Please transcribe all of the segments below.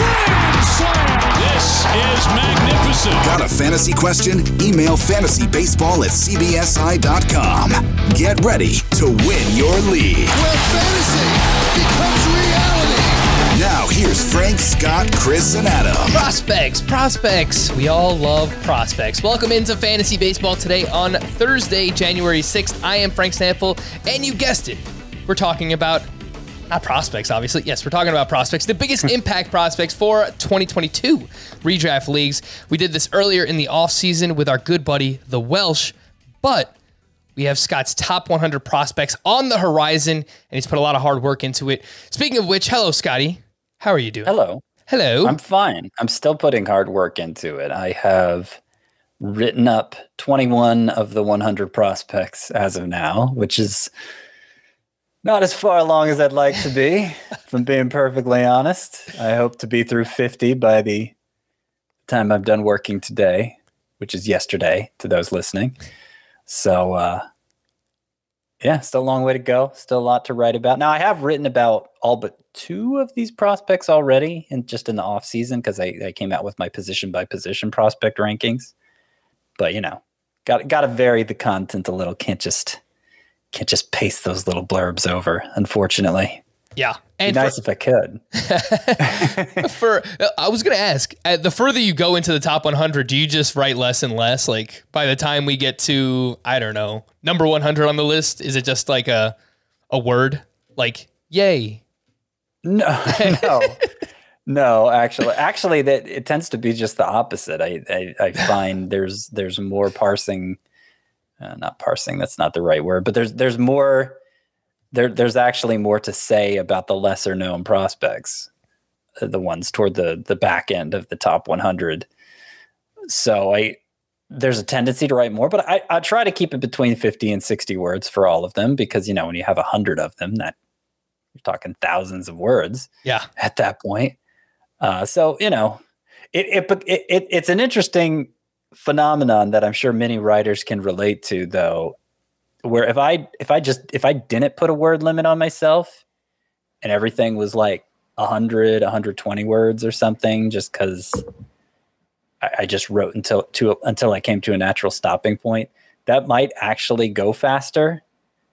grand slam. This is magnificent. Got a fantasy question? Email fantasybaseball at cbsi.com. Get ready to win your league. where fantasy becomes reality. Now, here's Frank, Scott, Chris, and Adam. Prospects, prospects. We all love prospects. Welcome into Fantasy Baseball today on Thursday, January 6th. I am Frank Stampfl, and you guessed it. We're talking about not prospects, obviously. Yes, we're talking about prospects, the biggest hmm. impact prospects for 2022 redraft leagues. We did this earlier in the offseason with our good buddy, the Welsh, but we have Scott's top 100 prospects on the horizon, and he's put a lot of hard work into it. Speaking of which, hello, Scotty. How are you doing? Hello. Hello. I'm fine. I'm still putting hard work into it. I have written up 21 of the 100 prospects as of now, which is not as far along as I'd like to be, if I'm being perfectly honest. I hope to be through 50 by the time I'm done working today, which is yesterday to those listening. So, uh, yeah, still a long way to go. Still a lot to write about. Now, I have written about all but two of these prospects already, and just in the off season because I, I came out with my position by position prospect rankings. But you know, got got to vary the content a little. Can't just can't just paste those little blurbs over. Unfortunately, yeah. Be And nice if I could. for, for I was going to ask, uh, the further you go into the top 100, do you just write less and less? Like by the time we get to, I don't know, number 100 on the list, is it just like a a word like yay? No, no, no. Actually, actually, that it tends to be just the opposite. I I, I find there's there's more parsing, uh, not parsing. That's not the right word, but there's there's more. There there's actually more to say about the lesser known prospects, uh, the ones toward the the back end of the top 100. So I there's a tendency to write more, but I, I try to keep it between 50 and 60 words for all of them because you know when you have a hundred of them, that you're talking thousands of words Yeah. at that point. Uh, so you know, it, it it, it it's an interesting phenomenon that I'm sure many writers can relate to, though. Where if I if I just if I didn't put a word limit on myself, and everything was like 100, 120 words or something, just because I, I just wrote until to until I came to a natural stopping point, that might actually go faster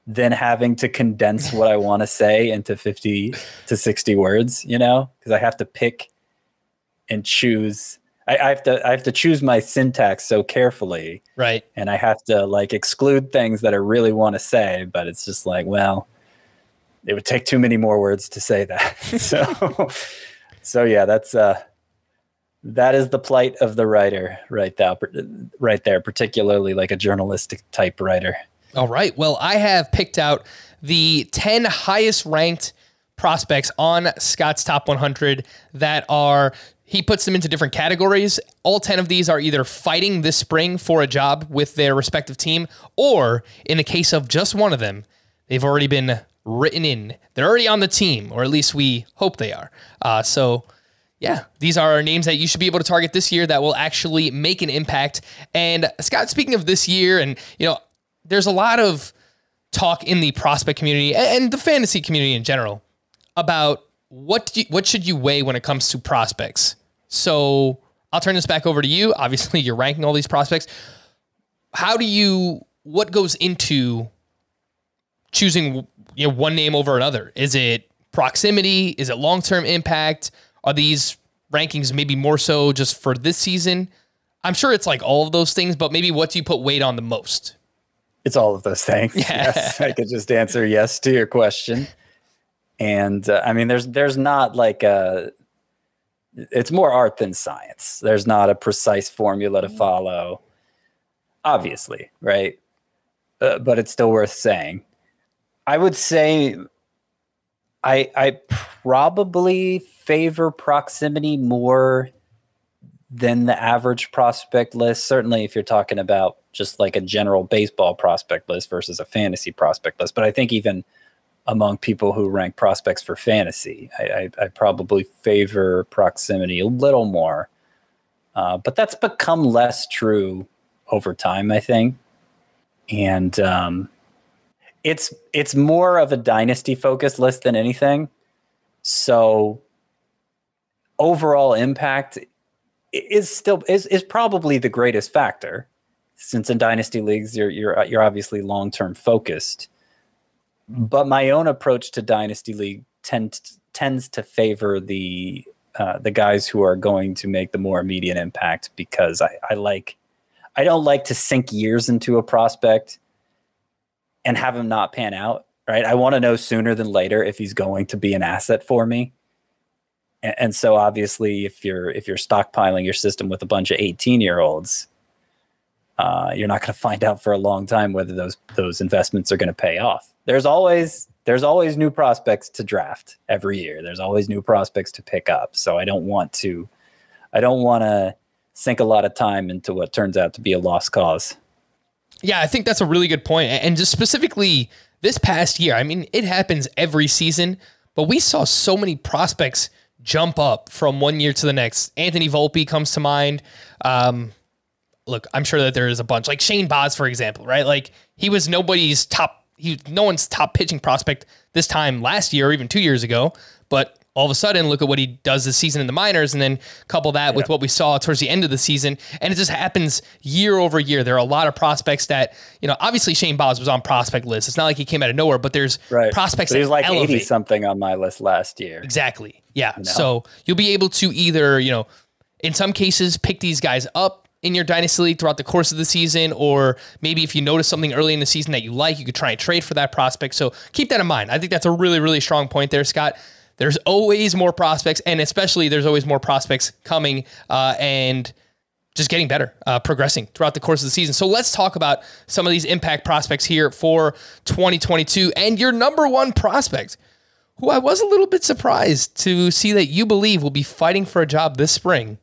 than having to condense what I want to say into 50 to 60 words, you know, because I have to pick and choose. I, I have to I have to choose my syntax so carefully, Right. and I have to like exclude things that I really want to say, but it's just like, well, it would take too many more words to say that. so, so yeah, that's uh, that is the plight of the writer right there, right there, particularly like a journalistic type writer. All right. Well, I have picked out the 10 highest ranked prospects on Scott's top 100 that are, he puts them into different categories. All 10 of these are either fighting this spring for a job with their respective team, or in the case of just one of them, they've already been written in. They're already on the team, or at least we hope they are. Uh, so, yeah, these are names that you should be able to target this year that will actually make an impact. And Scott, speaking of this year, and you know, there's a lot of talk in the prospect community and and the fantasy community in general about what do you, what should you weigh when it comes to prospects. So I'll turn this back over to you. Obviously, you're ranking all these prospects. How do you? What goes into choosing you know one name over another? Is it proximity? Is it long term impact? Are these rankings maybe more so just for this season? I'm sure it's like all of those things, but maybe what do you put weight on the most? It's all of those things. Yeah. Yes, I could just answer yes to your question. And uh, I mean, there's there's not like a. It's more art than science. There's not a precise formula to follow. Obviously, right? Uh, but it's still worth saying. I would say. I I probably favor proximity more than the average prospect list. Certainly, if you're talking about just like a general baseball prospect list versus a fantasy prospect list. But I think even among people who rank prospects for fantasy, I, I, I probably favor proximity a little more. Uh, but that's become less true over time, I think. And um, it's it's more of a dynasty focused list than anything. So overall impact is still is is probably the greatest factor since in dynasty leagues you're you're you're obviously long term focused. But my own approach to dynasty league tends tends to favor the uh, the guys who are going to make the more immediate impact because I, I like I don't like to sink years into a prospect and have him not pan out. Right, I want to know sooner than later if he's going to be an asset for me. And, and so obviously, if you're if you're stockpiling your system with a bunch of 18 year olds, uh, you're not going to find out for a long time whether those those investments are going to pay off. There's always there's always new prospects to draft every year. There's always new prospects to pick up. So I don't want to I don't want to sink a lot of time into what turns out to be a lost cause. Yeah, I think that's a really good point. And just specifically this past year, I mean, it happens every season, but we saw so many prospects jump up from one year to the next. Anthony Volpe comes to mind. Um, look, I'm sure that there is a bunch like Shane Baz, for example, right? Like he was nobody's top, he no one's top pitching prospect this time last year or even two years ago, but all of a sudden, look at what he does this season in the minors, and then couple that with what we saw towards the end of the season, and it just happens year over year. There are a lot of prospects that you know. Obviously, Shane Baz was on prospect list. It's not like he came out of nowhere, but there's Right. prospects. But he was that like elevate. 80 something on my list last year. Exactly. Yeah. So you'll be able to either, you know, in some cases, pick these guys up in your dynasty league throughout the course of the season, or maybe if you notice something early in the season that you like, you could try and trade for that prospect. So keep that in mind. I think that's a really, really strong point there, Scott. There's always more prospects, and especially there's always more prospects coming uh, and just getting better, uh, progressing throughout the course of the season. So let's talk about some of these impact prospects here for 2022 and your number one prospect who I was a little bit surprised to see that you believe will be fighting for a job this spring,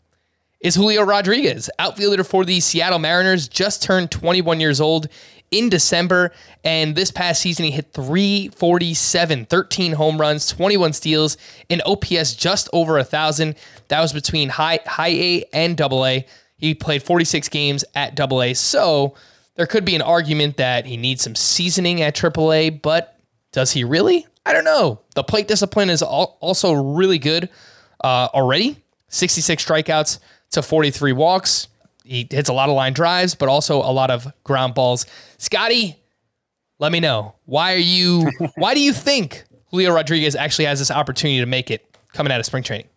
is Julio Rodriguez, outfielder for the Seattle Mariners, just turned 21 years old in December. And this past season, he hit 347, 13 home runs, 21 steals, an OPS just over a 1,000. That was between high, high A and double A. He played 46 games at double A. So there could be an argument that he needs some seasoning at triple A, but does he really? I don't know. The plate discipline is also really good uh, already. 66 strikeouts to 43 walks. He hits a lot of line drives, but also a lot of ground balls. Scotty, let me know. Why are you why do you think Julio Rodriguez actually has this opportunity to make it coming out of spring training?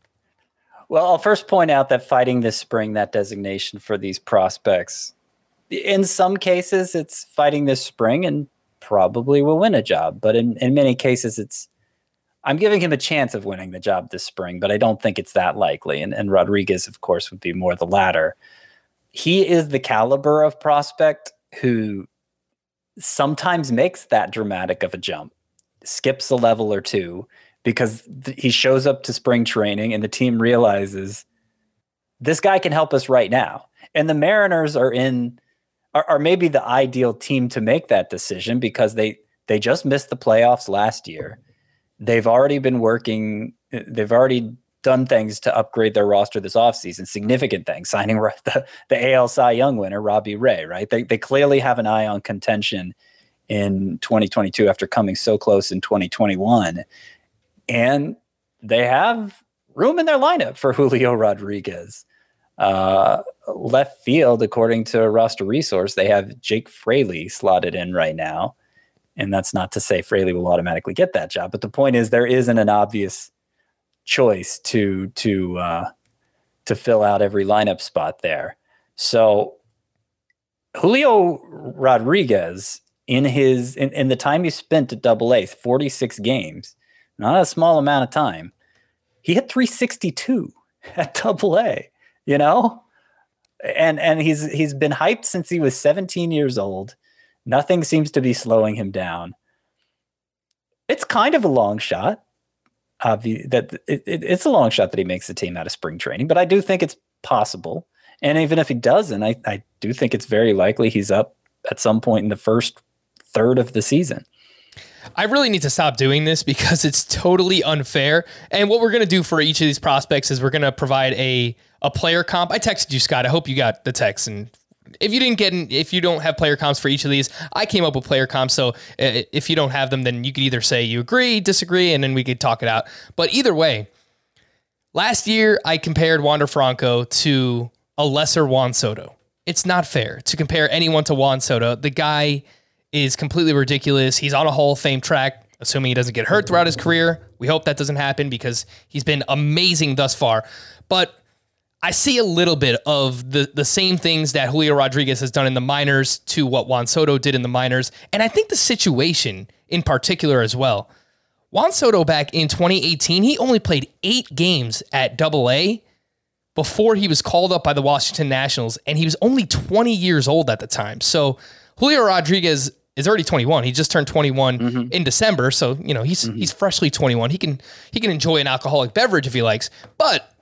Well, I'll first point out that fighting this spring, that designation for these prospects, in some cases, it's fighting this spring and probably will win a job. But in, in many cases, it's I'm giving him a chance of winning the job this spring, but I don't think it's that likely. And, and Rodriguez, of course, would be more the latter. He is the caliber of prospect who sometimes makes that dramatic of a jump, skips a level or two because th- he shows up to spring training and the team realizes this guy can help us right now. And the Mariners are in are, are maybe the ideal team to make that decision because they they just missed the playoffs last year. They've already been working they've already done things to upgrade their roster this offseason, significant things, signing the, the AL Cy Young winner, Robbie Ray, right? They, they clearly have an eye on contention in 2022 after coming so close in 2021. And they have room in their lineup for Julio Rodriguez. Uh, left field, according to a roster resource, they have Jake Fraley slotted in right now. And that's not to say Fraley will automatically get that job, but the point is there isn't an obvious choice to to uh, to fill out every lineup spot there. So Julio Rodriguez in his in, in the time he spent at double A, 46 games, not a small amount of time, he hit 362 at double A, you know? And and he's he's been hyped since he was 17 years old. Nothing seems to be slowing him down. It's kind of a long shot. That it, it, it's a long shot that he makes the team out of spring training, but I do think it's possible. And even if he doesn't, I, I do think it's very likely he's up at some point in the first third of the season. I really need to stop doing this because it's totally unfair. And what we're going to do for each of these prospects is we're going to provide a a player comp. I texted you, Scott. I hope you got the text. And if you didn't get, if you don't have player comps for each of these, I came up with player comps. So if you don't have them, then you could either say you agree, disagree, and then we could talk it out. But either way, last year I compared Wander Franco to a lesser Juan Soto. It's not fair to compare anyone to Juan Soto. The guy is completely ridiculous. He's on a Hall of Fame track, assuming he doesn't get hurt throughout his career. We hope that doesn't happen because he's been amazing thus far. But I see a little bit of the the same things that Julio Rodriguez has done in the minors to what Juan Soto did in the minors, and I think the situation in particular as well. Juan Soto back in 2018, he only played eight games at Double A before he was called up by the Washington Nationals, and he was only 20 years old at the time. So Julio Rodriguez is already 21. He just turned 21 mm-hmm. in December, so you know he's mm-hmm. he's freshly 21. He can he can enjoy an alcoholic beverage if he likes, but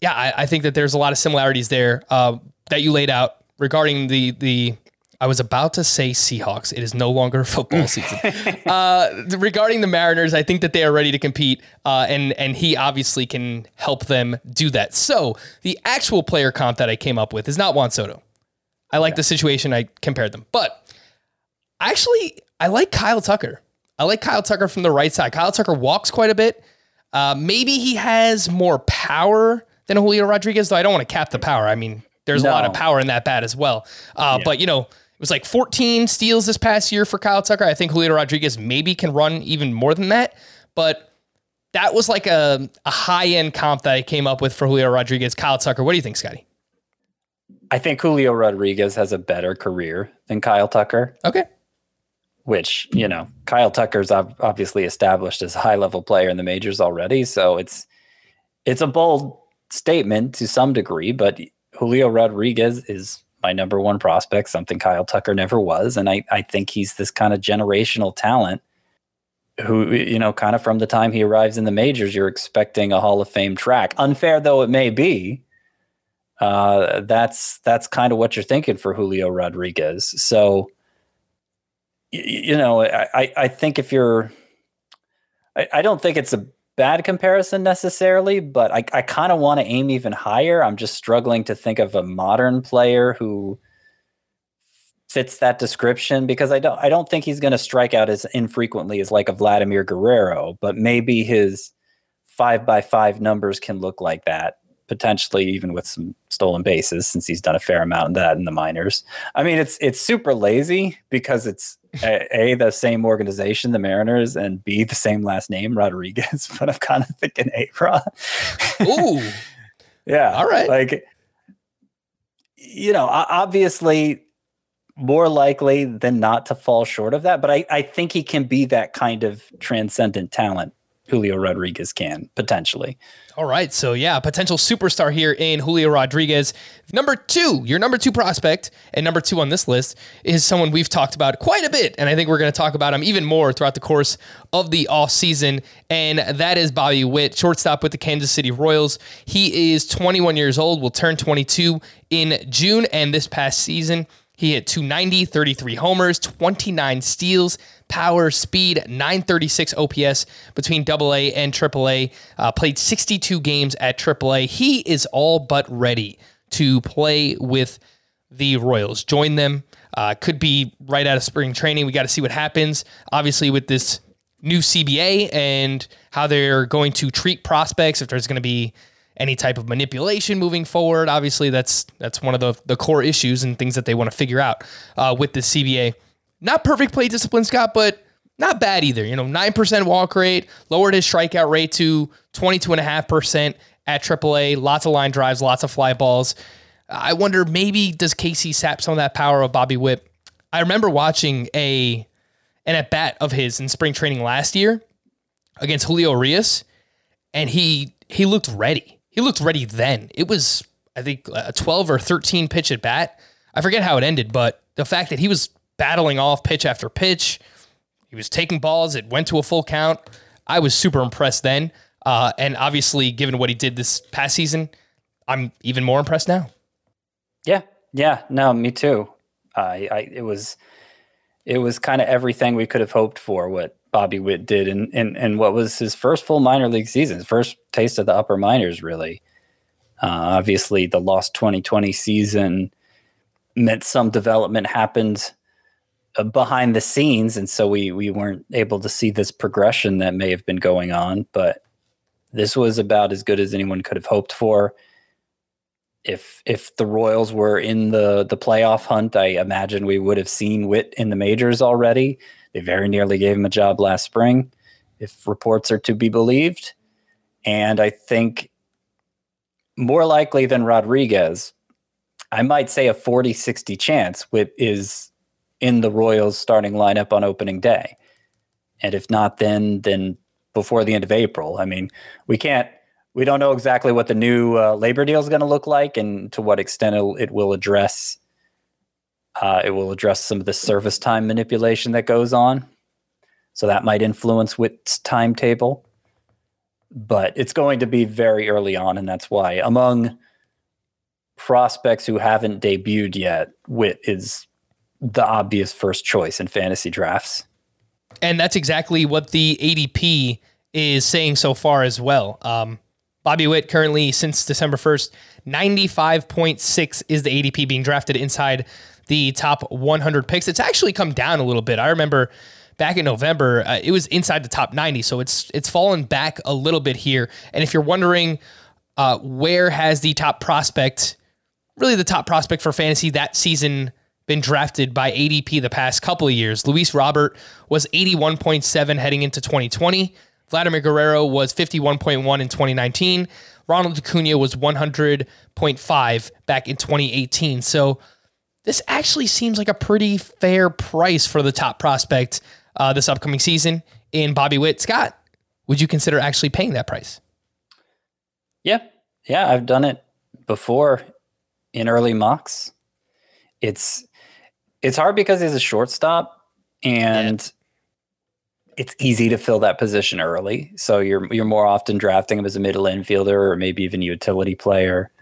yeah, I, I think that there's a lot of similarities there uh, that you laid out regarding the the. I was about to say Seahawks. It is no longer football season. uh, regarding the Mariners, I think that they are ready to compete, uh, and and he obviously can help them do that. So the actual player comp that I came up with is not Juan Soto. I like yeah. the situation I compared them, but actually I like Kyle Tucker. I like Kyle Tucker from the right side. Kyle Tucker walks quite a bit. Uh, maybe he has more power than Julio Rodriguez, though I don't want to cap the power. I mean, there's no. a lot of power in that bat as well. Uh, yeah. But, you know, it was like 14 steals this past year for Kyle Tucker. I think Julio Rodriguez maybe can run even more than that. But that was like a, a high end comp that I came up with for Julio Rodriguez. Kyle Tucker, what do you think, Scotty? I think Julio Rodriguez has a better career than Kyle Tucker. Okay. Which, you know, Kyle Tucker's obviously established as a high level player in the majors already. So it's it's a bold statement to some degree, but Julio Rodriguez is my number one prospect, something Kyle Tucker never was. And I, I think he's this kind of generational talent who, you know, kind of from the time he arrives in the majors, you're expecting a Hall of Fame track. Unfair though it may be, uh, that's that's kind of what you're thinking for Julio Rodriguez. So, you, you know, I, I think if you're, I, I don't think it's a bad comparison necessarily, but I, I kind of want to aim even higher. I'm just struggling to think of a modern player who fits that description because I don't I don't think he's going to strike out as infrequently as like a Vladimir Guerrero, but maybe his five by five numbers can look like that potentially even with some stolen bases since he's done a fair amount of that in the minors. I mean, it's it's super lazy because it's a, a, the same organization, the Mariners, and b the same last name, Rodriguez. But I'm kind of thinking A Rod. Ooh, yeah. All right. Like, you know, obviously more likely than not to fall short of that. But I, I think he can be that kind of transcendent talent Julio Rodriguez can potentially. All right. So, yeah, potential superstar here in Julio Rodriguez. Number two, your number two prospect, and number two on this list is someone we've talked about quite a bit. And I think we're going to talk about him even more throughout the course of the off season. And that is Bobby Witt, shortstop with the Kansas City Royals. He is 21 years old, will turn 22 in June. And this past season, he hit 290, 33 homers, 29 steals, power, speed, 936 OPS between AA and AAA. Uh, played 62 games at AAA. He is all but ready to play with the Royals. Join them. Uh, could be right out of spring training. We got to see what happens. Obviously, with this new CBA and how they're going to treat prospects, if there's going to be any type of manipulation moving forward. Obviously, that's that's one of the, the core issues and things that they want to figure out uh, with the CBA. Not perfect play discipline, Scott, but not bad either. You know, 9% walk rate, lowered his strikeout rate to 22.5%, at AAA. Lots of line drives, lots of fly balls. I wonder maybe does KC sap some of that power of Bobby Witt? I remember watching a an at bat of his in spring training last year against Julio Urías, and he he looked ready. He looked ready then. It was I think a 12 or 13 pitch at bat. I forget how it ended, but the fact that he was battling off pitch after pitch, he was taking balls. It went to a full count. I was super impressed then. Uh, and obviously, given what he did this past season, I'm even more impressed now. Yeah, yeah, no, me too. I, I it was, it was kind of everything we could have hoped for. What Bobby Witt did, and and and what was his first full minor league season, first taste of the upper minors, really. Uh, obviously, the lost 2020 season meant some development happened uh, behind the scenes, and so we we weren't able to see this progression that may have been going on. But this was about as good as anyone could have hoped for. If if the Royals were in the the playoff hunt, I imagine we would have seen Witt in the majors already. They very nearly gave him a job last spring, if reports are to be believed. And I think more likely than Rodriguez, I might say a 40 60 chance Witt is in the Royals starting lineup on opening day. And if not, then then before the end of April. I mean, we can't we don't know exactly what the new uh, labor deal is going to look like and to what extent it, it will address uh, it will address some of the service time manipulation that goes on. So that might influence Witt's timetable. But it's going to be very early on, and that's why among prospects who haven't debuted yet, Witt is the obvious first choice in fantasy drafts. And that's exactly what the ADP is saying so far as well. Um, Bobby Witt currently since December 1st, 95.6 is the ADP being drafted inside the top 100 picks. It's actually come down a little bit. I remember back in November, uh, it was inside the top 90, so it's it's fallen back a little bit here. And if you're wondering uh, where has the top prospect, really the top prospect for fantasy that season been drafted by ADP the past couple of years. Luis Robert was 81.7 heading into 2020. Vladimir Guerrero was 51.1 in 2019. Ronald Acuna was 100.5 back in 2018. So this actually seems like a pretty fair price for the top prospect uh, this upcoming season in Bobby Witt. Scott, would you consider actually paying that price? Yeah. Yeah, I've done it before in early mocks. It's it's hard because he's a shortstop and yeah. it's easy to fill that position early. So you're you're more often drafting him as a middle infielder or maybe even a utility player.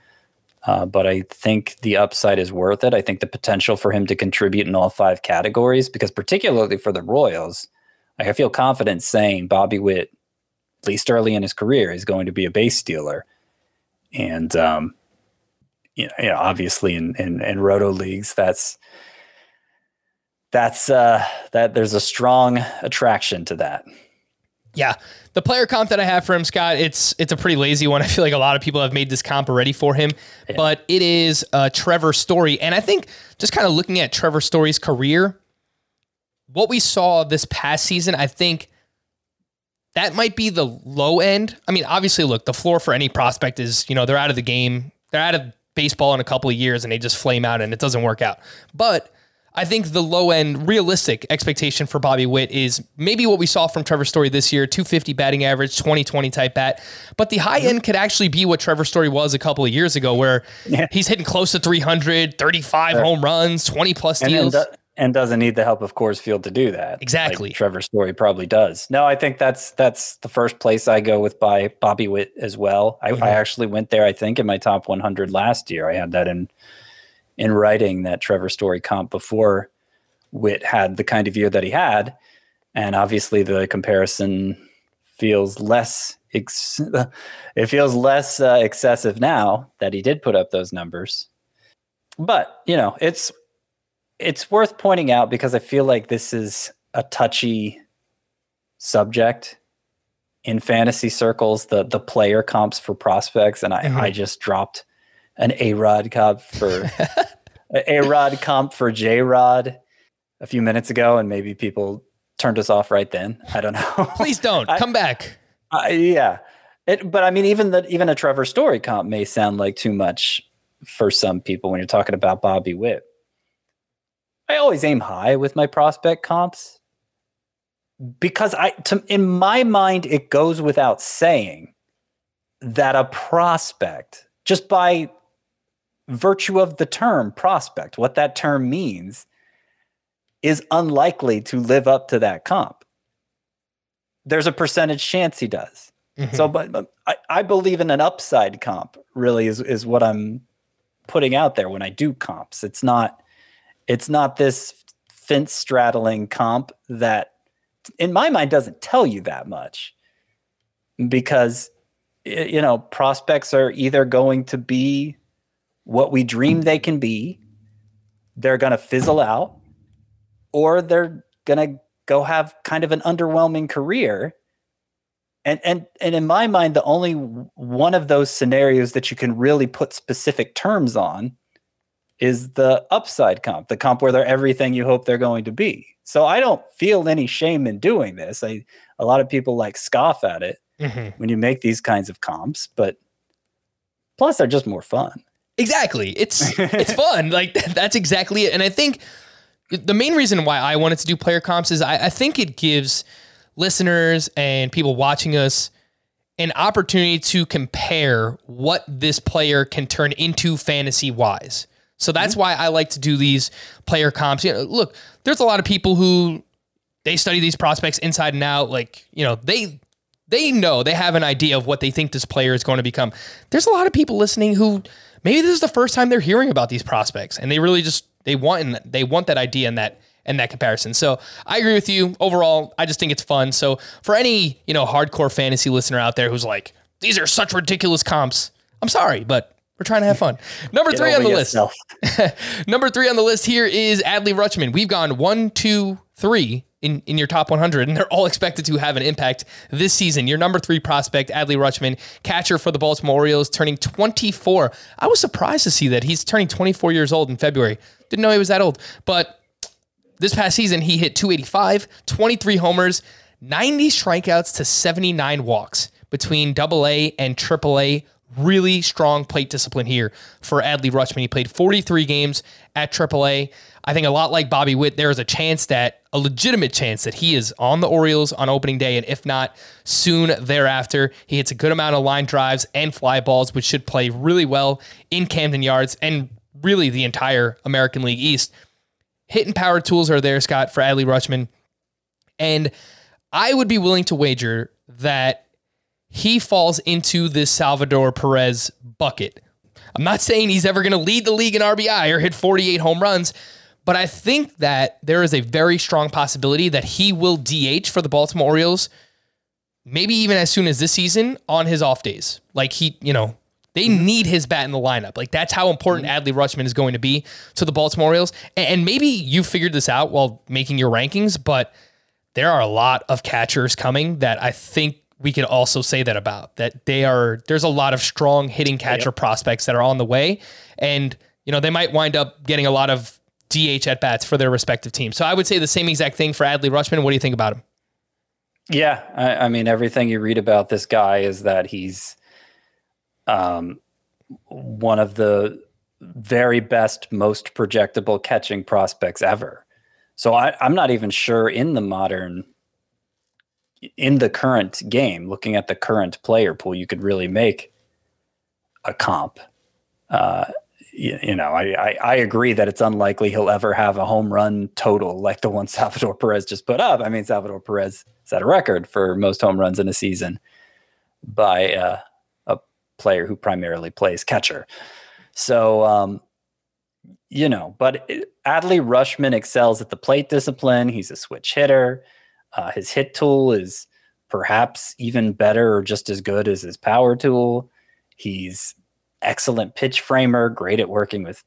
Uh, but I think the upside is worth it. I think the potential for him to contribute in all five categories, because particularly for the Royals, I feel confident saying Bobby Witt, at least early in his career, is going to be a base stealer. And um, you, know, you know, obviously in, in in roto leagues, that's that's uh, that there's a strong attraction to that. Yeah, the player comp that I have for him, Scott, it's it's a pretty lazy one. I feel like a lot of people have made this comp already for him, yeah. but it is uh, Trevor Story, and I think just kind of looking at Trevor Story's career, what we saw this past season, I think that might be the low end. I mean, obviously, look, the floor for any prospect is you know they're out of the game, they're out of baseball in a couple of years, and they just flame out, and it doesn't work out, but I think the low end realistic expectation for Bobby Witt is maybe what we saw from Trevor Story this year 250 batting average, 2020 type bat. But the high end could actually be what Trevor Story was a couple of years ago, where yeah. he's hitting close to 300, 35 sure. home runs, 20 plus steals. And, and, doesn't need the help of Coors Field to do that. Exactly. Like Trevor Story probably does. No, I think that's that's the first place I go with by Bobby Witt as well. I, mm-hmm. I actually went there, I think, in my top 100 last year. I had that in in writing that Trevor Story comp before Witt had the kind of year that he had. And obviously the comparison feels less ex- it feels less uh, excessive now that he did put up those numbers. But, you know, it's it's worth pointing out because I feel like this is a touchy subject in fantasy circles, the the player comps for prospects, and I, mm-hmm. I just dropped an A Rod comp for A Rod comp for J Rod a few minutes ago, and maybe people turned us off right then. I don't know. Please don't I, come back. I, yeah, It, but I mean, even the even a Trevor Story comp may sound like too much for some people when you're talking about Bobby Witt. I always aim high with my prospect comps because I, to, in my mind, it goes without saying that a prospect, just by virtue of the term prospect, what that term means, is unlikely to live up to that comp. There's a percentage chance he does. Mm-hmm. So, but, but I, I believe in an upside comp. Really, is is what I'm putting out there when I do comps. It's not it's not this fence straddling comp that, in my mind, doesn't tell you that much because you know prospects are either going to be what we dream they can be, they're going to fizzle out, or they're going to go have kind of an underwhelming career. And and and in my mind the only one of those scenarios that you can really put specific terms on is the upside comp the comp where they're everything you hope they're going to be. So i don't feel any shame in doing this. I a lot of people like scoff at it mm-hmm. when you make these kinds of comps but plus they're just more fun exactly it's it's fun like that's exactly it and i think the main reason why i wanted to do player comps is i, I think it gives listeners and people watching us an opportunity to compare what this player can turn into fantasy wise. So that's mm-hmm. why I like to do these player comps. You know, look, there's a lot of people who they study these prospects inside and out. Like, you know, they they know they have an idea of what they think this player is going to become. There's a lot of people listening who maybe this is the first time they're hearing about these prospects and they really just they want and they want that idea and that and that comparison. So I agree with you. Overall, I just think it's fun. So for any, you know, hardcore fantasy listener out there who's like, these are such ridiculous comps, I'm sorry, but we're trying to have fun. Number Get three on the yourself. list. Number three on the list here is Adley Rutschman. We've gone one, two, three in, in your top 100, and they're all expected to have an impact this season. Your number three prospect, Adley Rutschman, catcher for the Baltimore Orioles, turning 24. I was surprised to see that he's turning 24 years old in February. Didn't know he was that old, but this past season, he hit 285, 23 homers, 90 strikeouts to 79 walks between AA and AAA. Really strong plate discipline here for Adley Rutschman. He played 43 games at AAA. I think a lot like Bobby Witt, there is a chance that, a legitimate chance that he is on the Orioles on opening day, and if not, soon thereafter. He hits a good amount of line drives and fly balls, which should play really well in Camden Yards and really the entire American League East hit and power tools are there, Scott, for Adley Rutschman. And I would be willing to wager that he falls into this Salvador Perez bucket. I'm not saying he's ever going to lead the league in RBI or hit 48 home runs, but I think that there is a very strong possibility that he will DH for the Baltimore Orioles, maybe even as soon as this season on his off days. Like he, you know, they mm-hmm. need his bat in the lineup. Like that's how important mm-hmm. Adley Rutschman is going to be to the Baltimore Orioles. And, maybe you figured this out while making your rankings, but there are a lot of catchers coming that I think we could also say that about that they are there's a lot of strong hitting catcher yep. prospects that are on the way and you know they might wind up getting a lot of DH at bats for their respective teams. So I would say the same exact thing for Adley Rutschman. What do you think about him? Yeah, I, I mean everything you read about this guy is that he's um, one of the very best, most projectable catching prospects ever. So I, I'm not even sure in the modern, in the current game, looking at the current player pool, you could really make a comp. Uh, you, know, I, I, I agree that it's unlikely he'll ever have a home run total like the one Salvador Perez just put up. I mean, Salvador Perez set a record for most home runs in a season by uh, player who primarily plays catcher. So, um, you know, but Adley Rutschman excels at the plate discipline. He's a switch hitter. Uh, his hit tool is perhaps even better or just as good as his power tool. He's excellent pitch framer, great at working with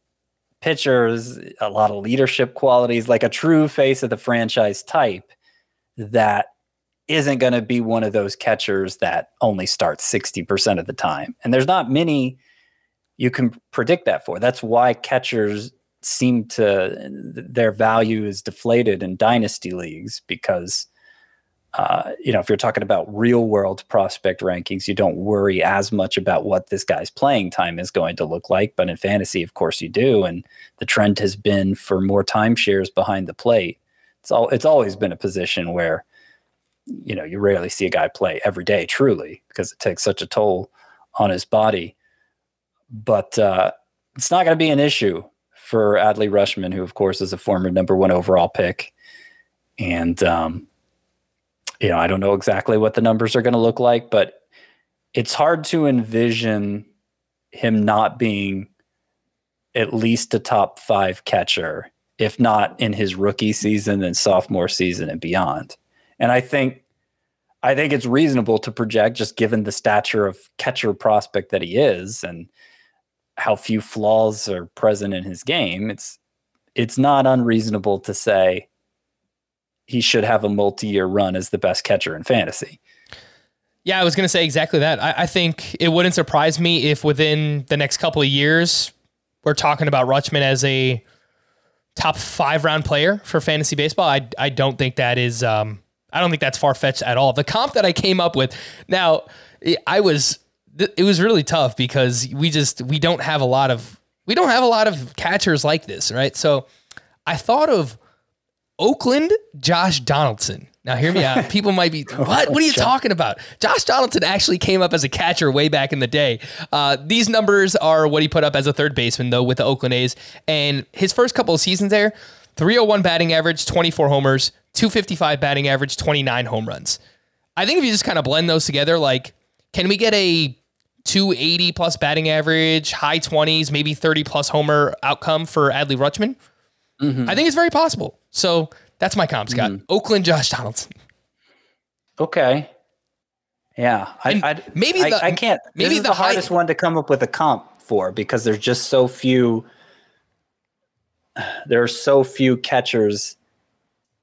pitchers, a lot of leadership qualities, like a true face of the franchise type that isn't going to be one of those catchers that only starts 60% of the time. And there's not many you can predict that for. That's why catchers seem to their value is deflated in dynasty leagues because uh, you know, if you're talking about real world prospect rankings, you don't worry as much about what this guy's playing time is going to look like. But in fantasy, of course, you do. And the trend has been for more timeshares behind the plate. It's all it's always been a position where, you know, you rarely see a guy play every day, truly, because it takes such a toll on his body. But uh, it's not going to be an issue for Adley Rutschman, who, of course, is a former number one overall pick. And um, you know, I don't know exactly what the numbers are going to look like, but it's hard to envision him not being at least a top five catcher, if not in his rookie season and sophomore season and beyond. And I think I think it's reasonable to project just given the stature of catcher prospect that he is and how few flaws are present in his game. It's it's not unreasonable to say he should have a multi-year run as the best catcher in fantasy. Yeah, I was going to say exactly that. I, I, think it wouldn't surprise me if within the next couple of years we're talking about Rutschman as a top five round player for fantasy baseball. I I don't think that is. Um, I don't think that's far fetched at all. The comp that I came up with now, I was it was really tough because we just we don't have a lot of we don't have a lot of catchers like this, right? So I thought of Oakland Josh Donaldson. Now, hear me out. People might be, what? What are you talking about? Josh Donaldson actually came up as a catcher way back in the day. Uh, these numbers are what he put up as a third baseman, though, with the Oakland A's. And his first couple of seasons there 301 batting average, 24 homers, 255 batting average, 29 home runs. I think if you just kind of blend those together, like, can we get a 280 plus batting average, high 20s, maybe 30 plus homer outcome for Adley Rutschman? Mm-hmm. I think it's very possible. So that's my comp, Scott. Mm. Oakland, Josh Donaldson. Okay. Yeah, I, I maybe the, I, I, can't. Maybe the, the hardest high, one to come up with a comp for because there's just so few. There are so few catchers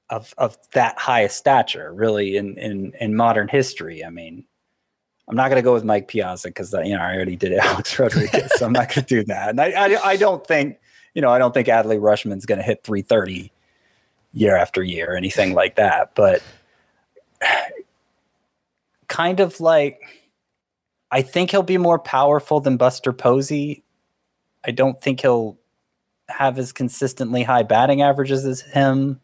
of of that high stature, really, in in in modern history. I mean, I'm not going to go you know I don't think Adley Rutschman's going to hit 330 year after year or anything like that. But kind of like, I think he'll be more powerful than Buster Posey. I don't think he'll have as consistently high batting averages as him.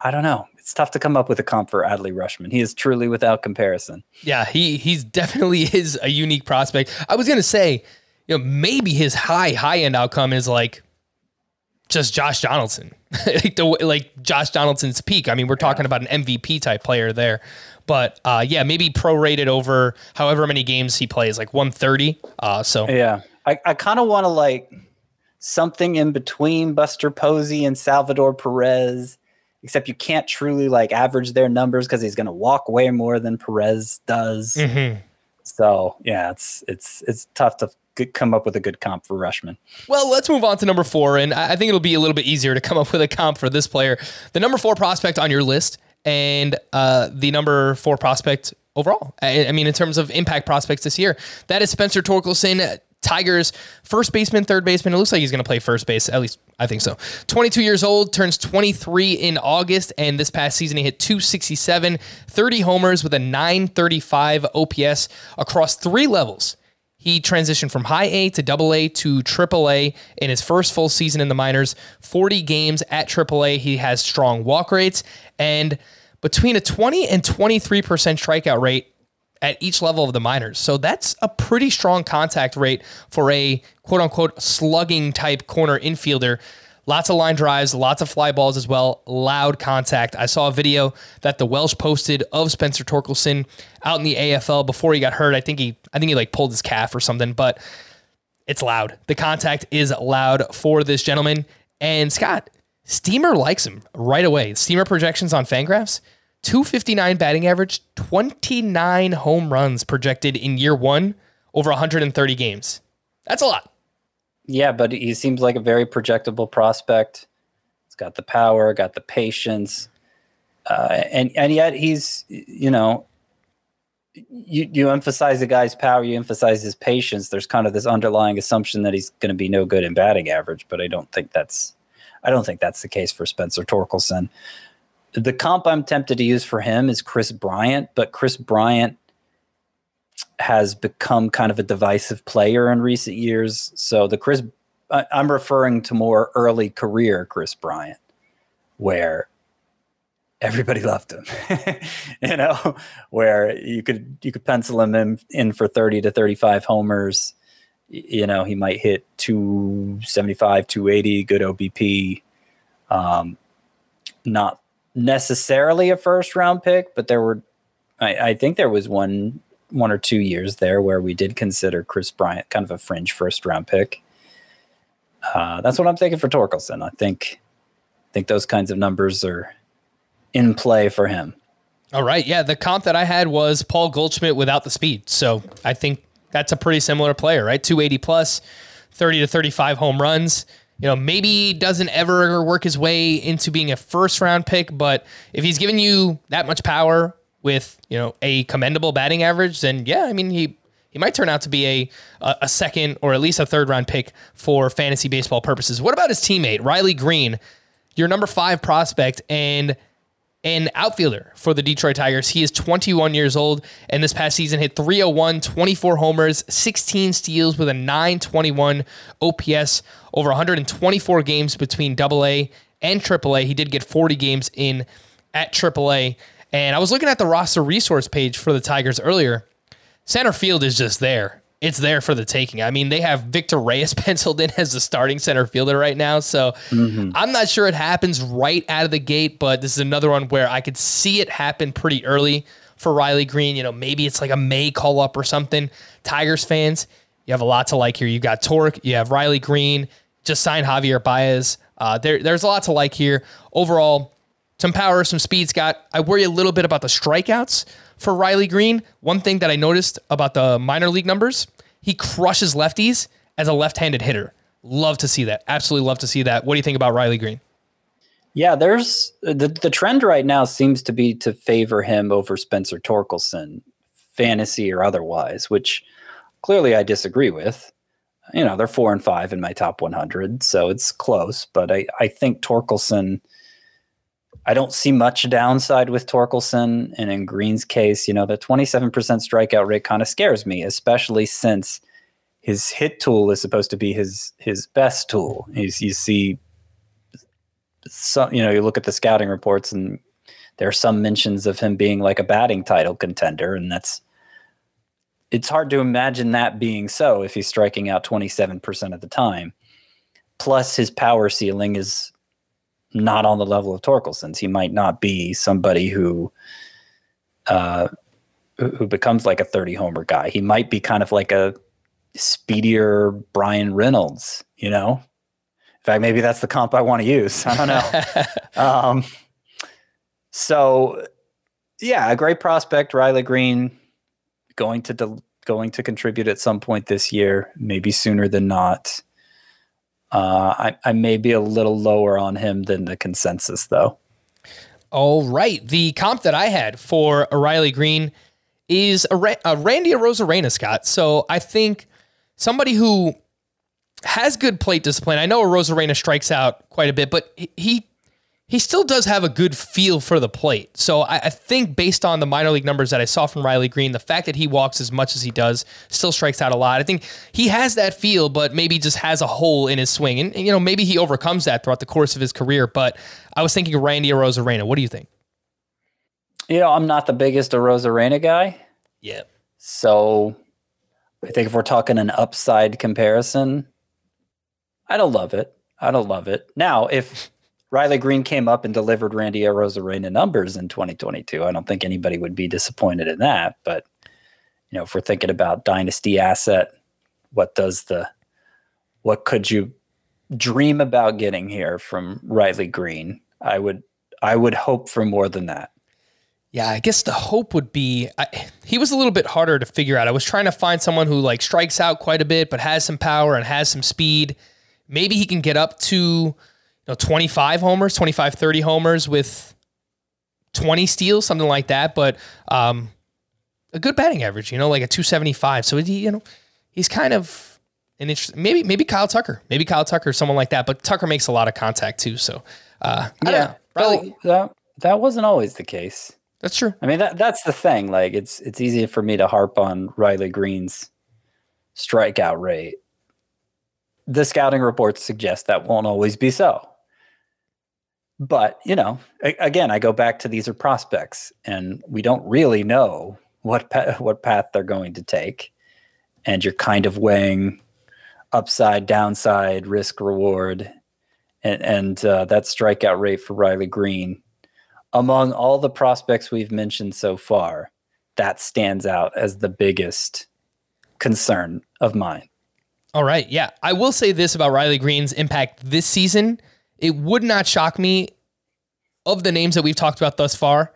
I don't know. It's tough to come up with a comp for Adley Rutschman. He is truly without comparison. Yeah, he he's definitely is a unique prospect. I was gonna say, you know, maybe his high high end outcome is like just Josh Donaldson, like the like Josh Donaldson's peak. I mean, we're talking about an MVP type player there, but uh, yeah, maybe prorated over however many games he plays, like 130. Uh, so yeah, I, I kind of want to like something in between Buster Posey and Salvador Perez, except you can't truly like average their numbers because he's going to walk way more than Perez does. Mm-hmm. So yeah, it's it's it's tough to come up with a good comp for Rutschman. Well, let's move on to number four, and I think it'll be a little bit easier to come up with a comp for this player. The number four prospect on your list, and uh, the number four prospect overall. I, I, mean, in terms of impact prospects this year, that is Spencer Torkelson. Tigers first baseman, third baseman. It looks like he's going to play first base. At least I think so. 22 years old, turns 23 in August, and this past season he hit 267, 30 homers with a 935 OPS across three levels. He transitioned from high A to double A to triple A in his first full season in the minors. 40 games at triple A. He has strong walk rates and between a 20 and 23% strikeout rate at each level of the minors. So that's a pretty strong contact rate for a quote unquote slugging type corner infielder Lots of line drives, lots of fly balls as well, loud contact. I saw a video that the Welsh posted of Spencer Torkelson out in the AFL before he got hurt. I think he I think he like pulled his calf or something, but it's loud. The contact is loud for this gentleman. And Scott, Steamer likes him right away. Steamer projections on Fangraphs 259 batting average, 29 home runs projected in year one over 130 games. That's a lot. Yeah, but he seems like a very projectable prospect. He's got the power, got the patience, uh, and and yet he's you know you you emphasize the guy's power, you emphasize his patience. There's kind of this underlying assumption that he's going to be no good in batting average, but I don't think that's I don't think that's the case for Spencer Torkelson. the comp I'm tempted to use for him is Kris Bryant, but Kris Bryant has become kind of a divisive player in recent years. So the Kris, I, I'm referring to more early career Kris Bryant, where everybody loved him. you know, where you could you could pencil him in, in for 30 to 35 homers. You know, he might hit 275, 280, good OBP. Um, not necessarily a first round pick, but there were I, I think there was one one or two years there where we did consider Kris Bryant kind of a fringe first round pick. Uh, that's what I'm thinking for Torkelson. I think I think those kinds of numbers are in play for him. All right. Yeah. The comp that I had was Paul Goldschmidt without the speed. So I think that's a pretty similar player, right? 280 plus, 30 to 35 home runs. You know, maybe doesn't ever work his way into being a first round pick, but if he's giving you that much power with, you know, a commendable batting average, then yeah, I mean, he he might turn out to be a a a second or at least a third round pick for fantasy baseball purposes. What about his teammate, Riley Greene, your number five prospect, and an outfielder for the Detroit Tigers. He is 21 years old and this past season hit 301, 24 homers, 16 steals with a 921 OPS over 124 games between AA and AAA. He did get 40 games in at AAA. And I was looking at the roster resource page for the Tigers earlier. Center field is just there. It's there for the taking. I mean, they have Victor Reyes penciled in as the starting center fielder right now. So I'm not sure it happens right out of the gate, but this is another one where I could see it happen pretty early for Riley Greene. You know, maybe it's like a May call up or something. Tigers fans, you have a lot to like here. You got Torque, you have Riley Greene, just signed Javier Baez. Uh, there, there's a lot to like here. Overall, some power, some speed, Scott. I worry a little bit about the strikeouts for Riley Greene. One thing that I noticed about the minor league numbers, he crushes lefties as a left-handed hitter. Love to see that. Absolutely love to see that. What do you think about Riley Greene? Yeah, there's the the trend right now seems to be to favor him over Spencer Torkelson, fantasy or otherwise, which clearly I disagree with. You know, they're four and five in my top 100, so it's close. But I I think Torkelson. I don't see much downside with Torkelson, and in Greene's case, you know, the 27% strikeout rate kind of scares me, especially since his hit tool is supposed to be his his best tool. He's, you see some you know you look at the scouting reports and there are some mentions of him being like a batting title contender and that's it's hard to imagine that being so if he's striking out 27% of the time plus his power ceiling is not on the level of Torkelson's he might not be somebody who uh who becomes like a 30 homer guy he might be kind of like a speedier Bryan Reynolds you know in fact, maybe that's the comp I want to use. I don't know. um, so, yeah, a great prospect, Riley Greene, going to del- going to contribute at some point this year, maybe sooner than not. Uh, I, I may be a little lower on him than the consensus, though. All right. The comp that I had for O'Reilly Greene is a, a Randy Arozarena, Scott. So I think somebody who has good plate discipline. I know Arozarena strikes out quite a bit, but he he still does have a good feel for the plate. So I, I think based on the minor league numbers that I saw from Riley Greene, the fact that he walks as much as he does, still strikes out a lot. I think he has that feel, but maybe just has a hole in his swing. And, and, you know, maybe he overcomes that throughout the course of his career. But I was thinking of Randy Arozarena. What do you think? You know, I'm not the biggest Arozarena guy. Yeah. So I think if we're talking an upside comparison, I don't love it. I don't love it. Now, if Riley Greene came up and delivered Randy Arozarena numbers in 2022, I don't think anybody would be disappointed in that. But you know, if we're thinking about dynasty asset, what does the what could you dream about getting here from Riley Greene? I would I would hope for more than that. Yeah, I guess the hope would be I, he was a little bit harder to figure out. I was trying to find someone who like strikes out quite a bit, but has some power and has some speed. Maybe he can get up to know 25 homers, 25, 30 homers with 20 steals, something like that. But um, a good batting average, you know, like a 275. So he, you know, he's kind of an interesting. Maybe maybe Kyle Tucker, maybe Kyle Tucker, someone like that. But Tucker makes a lot of contact too. So uh, don't. Riley, that- that wasn't always the case. That's true. I mean, that that's the thing. Like, it's it's easy for me to harp on Riley Greene's strikeout rate. The scouting reports suggest that won't always be so. But you know, a- again, I go back to these are prospects, and we don't really know what pa- what path they're going to take, and you're kind of weighing upside, downside, risk, reward, and and uh, that strikeout rate for Riley Greene among all the prospects we've mentioned so far, that stands out as the biggest concern of mine. All right. Yeah. I will say this about Riley Greene's impact this season. It would not shock me of the names that we've talked about thus far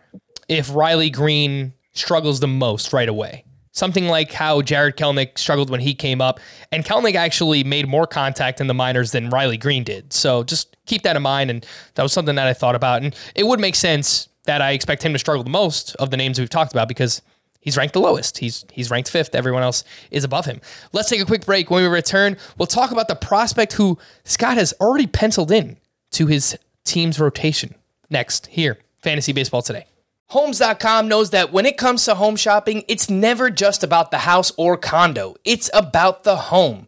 if Riley Greene struggles the most right away. Something like how Jarred Kelenic struggled when he came up. And Kelnick actually made more contact in the minors than Riley Greene did. So just keep that in mind. And that was something that I thought about. And it would make sense that I expect him to struggle the most of the names we've talked about because he's ranked the lowest. He's he's ranked fifth. Everyone else is above him. Let's take a quick break. When we return, we'll talk about the prospect who Scott has already penciled in to his team's rotation. Next, here, Fantasy Baseball Today. Homes.com knows that when it comes to home shopping, it's never just about the house or condo. It's about the home.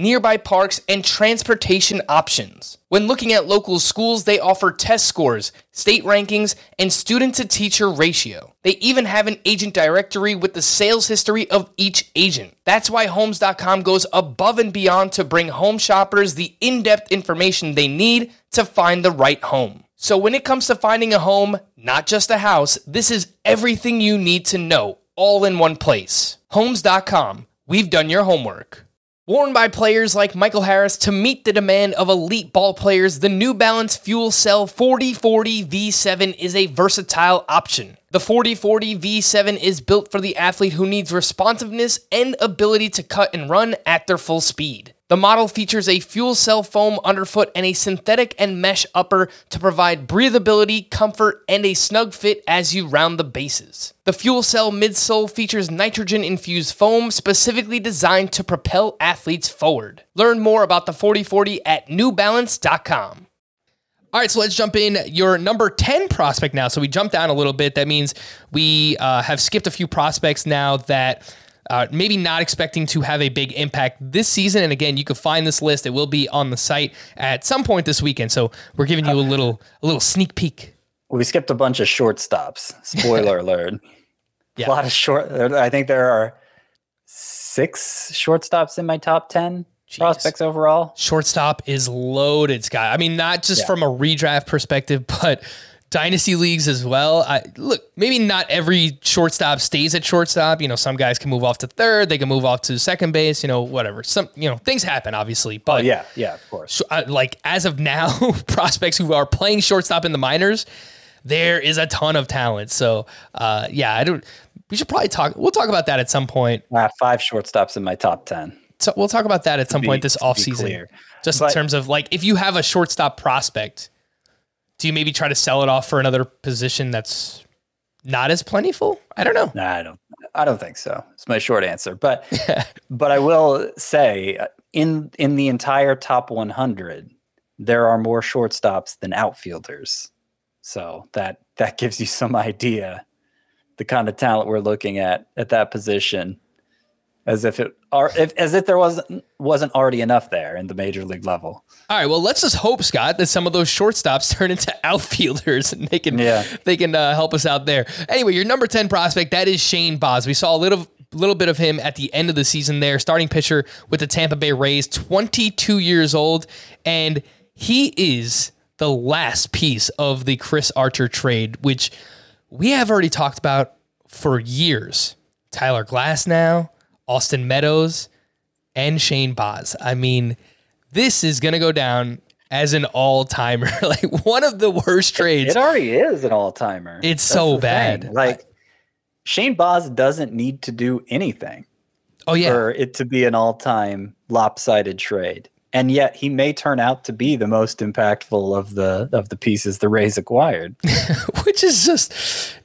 nearby parks, and transportation options. When looking at local schools, they offer test scores, state rankings, and student to teacher ratio. They even have an agent directory with the sales history of each agent. That's why Homes.com goes above and beyond to bring home shoppers the in depth information they need to find the right home. So when it comes to finding a home, not just a house, this is everything you need to know, all in one place. Homes.com. We've done your homework. Worn by players like Michael Harris to meet the demand of elite ball players, the New Balance Fuel Cell 4040 V7 is a versatile option. The 4040 V7 is built for the athlete who needs responsiveness and ability to cut and run at their full speed. The model features a fuel cell foam underfoot and a synthetic and mesh upper to provide breathability, comfort, and a snug fit as you round the bases. The fuel cell midsole features nitrogen infused foam specifically designed to propel athletes forward. Learn more about the 4040 at newbalance.com. All right, so let's jump in. Your number 10 prospect now. So we jumped down a little bit. That means we uh, have skipped a few prospects now that uh, maybe not expecting to have a big impact this season. And again, you can find this list. It will be on the site at some point this weekend. So we're giving you a little a little sneak peek. We skipped a bunch of shortstops. Spoiler alert. Yeah. A lot of short. I think there are six shortstops in my top 10 prospects overall. Shortstop is loaded, Scott. I mean, not just Yeah. from a redraft perspective, but dynasty leagues as well. I look, maybe not every shortstop stays at shortstop. You know, some guys can move off to third, they can move off to second base, you know, whatever. Some, you know, things happen obviously, Oh, but yeah. Yeah, of course. so, uh, like as of now, prospects who are playing shortstop in the minors, there is a ton of talent. So, uh, yeah, I don't. We should probably talk. We'll talk about that at some point. I have five shortstops in my top 10. So we'll talk about that at some be- point this offseason. be off season. clear. Just in terms of like, if you have a shortstop prospect, do you maybe try to sell it off for another position that's not as plentiful? I don't know. Nah, I don't. I don't think so. It's my short answer. But but I will say uh, in in the entire top 100, there are more shortstops than outfielders. So that that gives you some idea the kind of talent we're looking at at that position. As if it are if as if there wasn't wasn't already enough there in the major league level. All right. Well, let's just hope, Scott, that some of those shortstops turn into outfielders and they can Yeah. they can uh, help us out there. Anyway, your number ten prospect that is Shane Baz. We saw a little little bit of him at the end of the season there, starting pitcher with the Tampa Bay Rays, 22 years old, and he is the last piece of the Chris Archer trade, which we have already talked about for years. Tyler Glasnow, Austin Meadows, and Shane Baz. I mean, this is going to go down as an all timer, like one of the worst trades. It already is an all timer. It's so bad. Like Shane Baz doesn't need to do anything Oh yeah. for it to be an all-time lopsided trade. And yet he may turn out to be the most impactful of the of the pieces the Rays acquired. which is just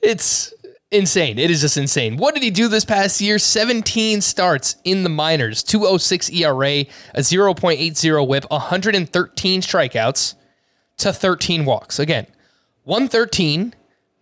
it's insane. It is just insane. What did he do this past year? 17 starts in the minors, 206 ERA, a 0.80 whip, 113 strikeouts to 13 walks. Again, 113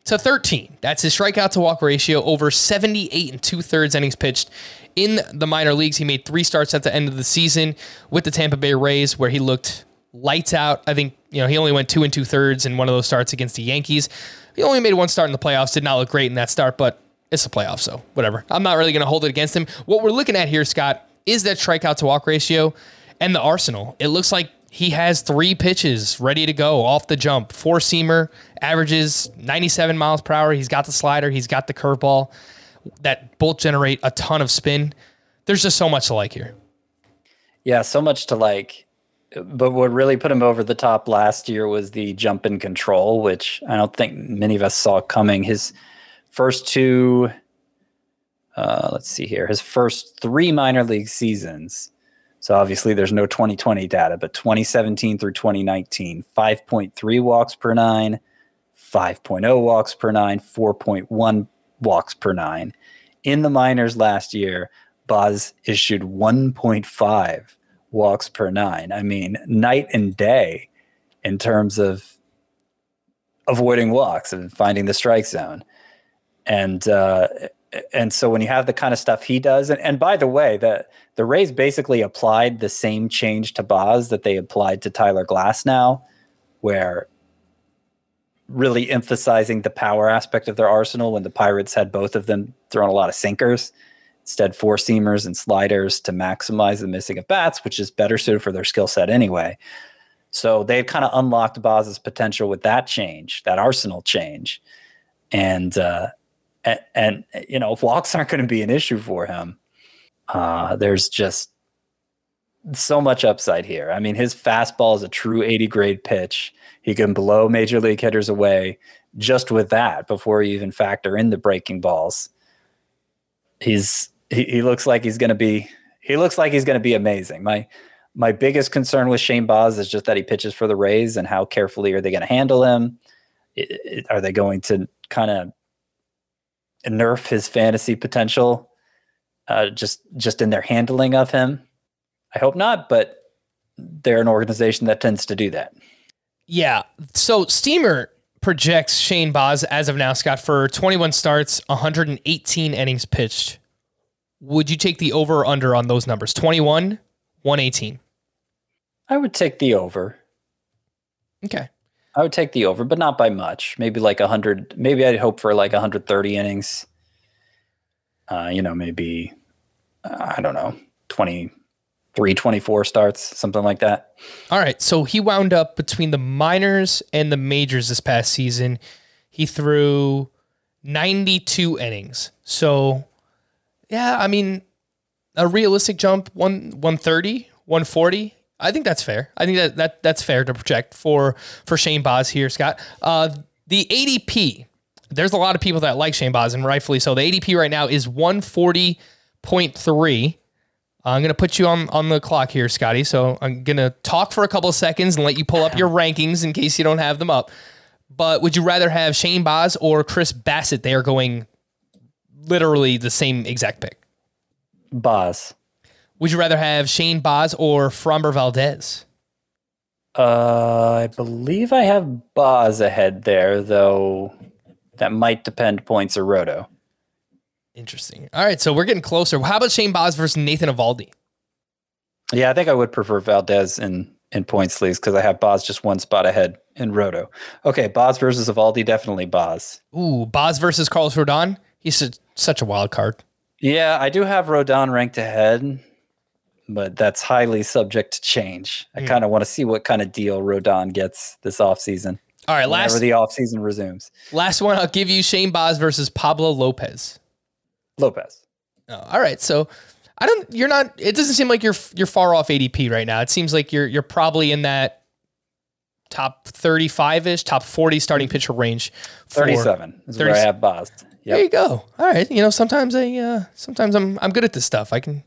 to 13. That's his strikeout to walk ratio over 78 and two thirds innings pitched in the minor leagues. He made three starts at the end of the season with the Tampa Bay Rays, where he looked lights out. I think, you know, he only went two and two thirds in one of those starts against the Yankees. He only made one start in the playoffs, did not look great in that start, but it's the playoffs, so whatever. I'm not really going to hold it against him. What we're looking at here, Scott, is that strikeout to walk ratio and the arsenal. It looks like he has three pitches ready to go off the jump. Four seamer, averages 97 miles per hour. He's got the slider, he's got the curveball that both generate a ton of spin. There's just so much to like here. Yeah, so much to like. But what really put him over the top last year was the jump in control, which I don't think many of us saw coming. His first two, uh, let's see here, his first three minor league seasons. So obviously there's no 2020 data, but 2017 through 2019, 5.3 walks per nine, 5.0 walks per nine, 4.1 walks per nine. In the minors last year, Baz issued 1.5 walks per nine. I mean, night and day in terms of avoiding walks and finding the strike zone. And uh, and so when you have the kind of stuff he does, and, and by the way, the the Rays basically applied the same change to Baz that they applied to Tyler Glasnow, where really emphasizing the power aspect of their arsenal when the Pirates had both of them throwing a lot of sinkers instead four seamers and sliders to maximize the missing of bats, which is better suited for their skill set anyway. So they've kind of unlocked Baz's potential with that change, that arsenal change, and uh, and, and you know if walks aren't going to be an issue for him, uh, there's just so much upside here. I mean, his fastball is a true 80 grade pitch. He can blow major league hitters away just with that before you even factor in the breaking balls. He's he, looks like he's going to be he looks like he's going to be amazing. My my biggest concern with Shane Baz is just that he pitches for the Rays and how carefully are they going to handle him? It, it, are they going to kind of nerf his fantasy potential uh, just just in their handling of him? I hope not, but they're an organization that tends to do that. Yeah. So Steamer projects Shane Baz as of now, Scott, for 21 starts, 118 innings pitched. Would you take the over or under on those numbers? 21, 118. I would take the over. Okay. I would take the over, but not by much. Maybe like 100. Maybe I'd hope for like 130 innings. Uh, you know, maybe, uh, I don't know, 23, 24 starts, something like that. All right. So he wound up between the minors and the majors this past season. He threw 92 innings. So, yeah, I mean, a realistic jump, one 130, 140. I think that's fair. I think that, that that's fair to project for for Shane Baz here, Scott. Uh, the ADP. There's a lot of people that like Shane Baz, and rightfully so. The ADP right now is 140.3. I'm gonna put you on on the clock here, Scotty. So I'm gonna talk for a couple of seconds and let you pull up your rankings in case you don't have them up. But would you rather have Shane Baz or Chris Bassitt? They are going literally the same exact pick. Baz. Would you rather have Shane Baz or Framber Valdez? Uh, I believe I have Baz ahead there, though that might depend points or roto. Interesting. All right, so we're getting closer. How about Shane Baz versus Nathan Eovaldi? Yeah, I think I would prefer Valdez in in points leagues because I have Baz just one spot ahead in roto. Okay, Baz versus Eovaldi, definitely Baz. Ooh, Baz versus Carlos Rodon. He's a, such a wild card. Yeah, I do have Rodon ranked ahead, but that's highly subject to change. I hmm. kind of want to see what kind of deal Rodon gets this offseason. All right, Whenever last the offseason resumes. last one. I'll give you Shane Baz versus Pablo Lopez. Lopez. Oh, all right, so I don't. You're not. It doesn't seem like you're you're far off ADP right now. It seems like you're you're probably in that top 35 ish, top 40 starting pitcher range. for- 37 is where I have Baz. There you go. All right. You know, sometimes I, uh, sometimes I'm, I'm good at this stuff. I can.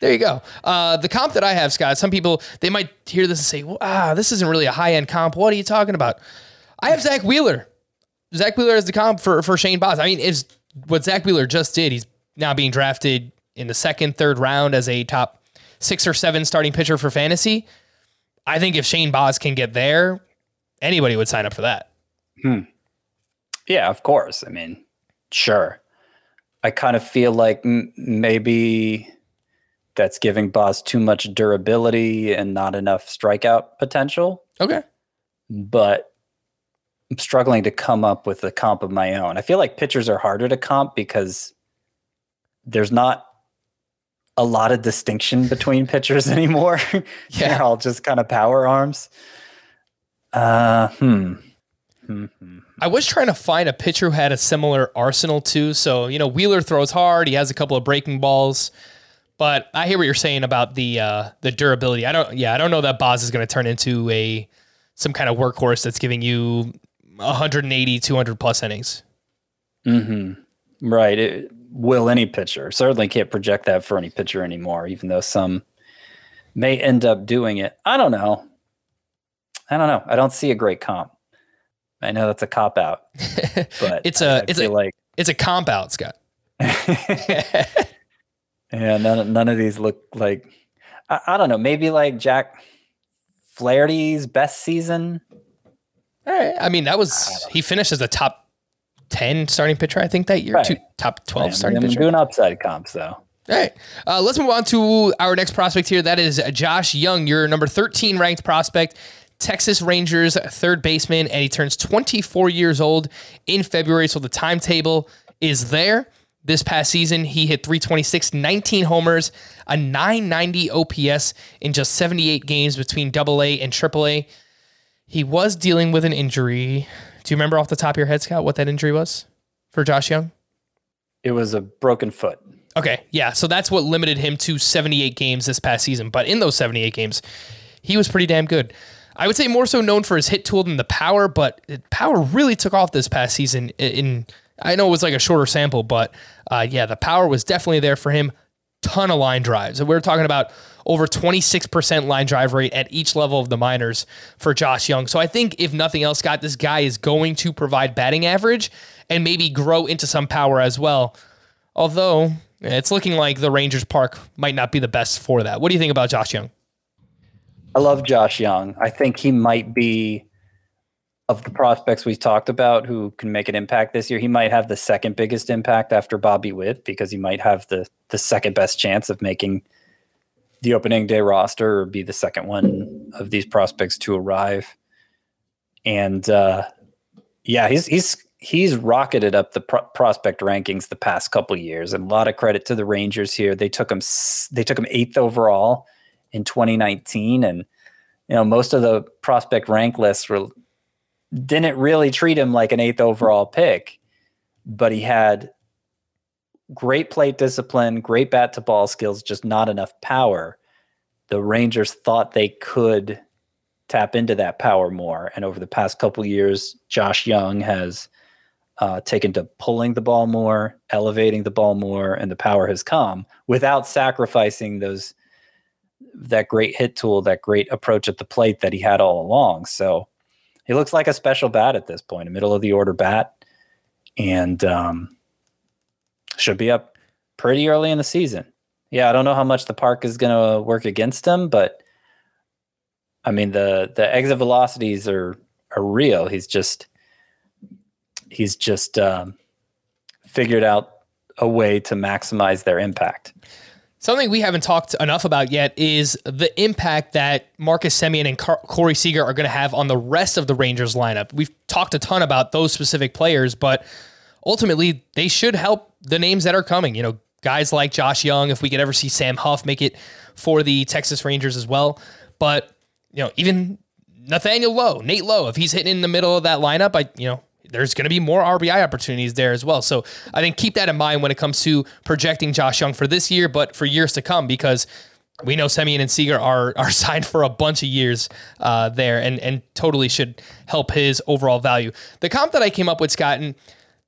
There you go. Uh, the comp that I have, Scott. Some people they might hear this and say, well, "Ah, this isn't really a high end comp. What are you talking about?" I have Zack Wheeler. Zack Wheeler is the comp for for Shane Baz. I mean, is what Zack Wheeler just did. He's now being drafted in the second, third round as a top six or seven starting pitcher for fantasy. I think if Shane Baz can get there, anybody would sign up for that. Hmm. Yeah, of course. I mean, sure. I kind of feel like m- maybe that's giving Baz too much durability and not enough strikeout potential, Okay. but I'm struggling to come up with a comp of my own. I feel like pitchers are harder to comp because there's not a lot of distinction between pitchers anymore. Yeah. They're all just kind of power arms. Uh, hmm. Hmm, hmm. I was trying to find a pitcher who had a similar arsenal too. So, you know, Wheeler throws hard. He has a couple of breaking balls. But I hear what you're saying about the uh, the durability. I don't yeah, I don't know that Baz is going to turn into a some kind of workhorse that's giving you 180, 200 plus innings. hmm Right. It, will any pitcher certainly can't project that for any pitcher anymore, even though some may end up doing it. I don't know. I don't know. I don't see a great comp. I know that's a cop out, but It's I- a- I it's a- like It's a comp out, Scott. yeah. None of- none of these look like I, I don't know. Maybe like Jack Flaherty's best season. All right. I mean, that was he finished as a top 10 starting pitcher I think that year. Right. Two, top 12 I'm, starting I'm pitcher. doing upside comps though. All right. Uh, let's move on to our next prospect here. That is Josh Jung, your number 13 ranked prospect, Texas Rangers third baseman, and he turns 24 years old in February. So the timetable is there. This past season, he hit 326, 19 homers, a 990 OPS in just 78 games between Double A and Triple A. He was dealing with an injury. Do you remember off the top of your head, Scott, what that injury was for Josh Jung? It was a broken foot. Okay, yeah. So that's what limited him to 78 games this past season. But in those 78 games, he was pretty damn good. I would say more so known for his hit tool than the power, but power really took off this past season. In, I know it was like a shorter sample, but uh, yeah, the power was definitely there for him. Ton of line drives. And we're talking about over 26% line drive rate at each level of the minors for Josh Jung. So I think if nothing else, Scott, this guy is going to provide batting average and maybe grow into some power as well. Although it's looking like the Rangers Park might not be the best for that. What do you think about Josh Jung? I love Josh Jung. I think he might be of the prospects we've talked about who can make an impact this year. He might have the second biggest impact after Bobby Witt because he might have the the second best chance of making the opening day roster or be the second one of these prospects to arrive. And uh, yeah, he's he's he's rocketed up the pro- prospect rankings the past couple years, and a lot of credit to the Rangers here. They took him they took him eighth overall in 2019, and you know most of the prospect rank lists were didn't really treat him like an eighth overall pick, but he had great plate discipline, great bat to ball skills, just not enough power. The Rangers thought they could tap into that power more. And over the past couple years, Josh Jung has uh, taken to pulling the ball more, elevating the ball more, and the power has come without sacrificing those that great hit tool, that great approach at the plate that he had all along. So he looks like a special bat at this point, a middle of the order bat, and um, should be up pretty early in the season. Yeah, I don't know how much the park is going to work against him, but I mean the the exit velocities are are real. He's just he's just um, figured out a way to maximize their impact. Something we haven't talked enough about yet is the impact that Marcus Semien and Car- Corey Seager are going to have on the rest of the Rangers lineup. We've talked a ton about those specific players, but ultimately they should help the names that are coming. You know, guys like Josh Jung, if we could ever see Sam Huff make it for the Texas Rangers as well. But, you know, even Nathaniel Lowe, Nate Lowe, if he's hitting in the middle of that lineup, I, you know, there's going to be more RBI opportunities there as well. So I think keep that in mind when it comes to projecting Josh Jung for this year, but for years to come, because we know Semien and Seager are are signed for a bunch of years uh, there, and and totally should help his overall value. The comp that I came up with, Scott, and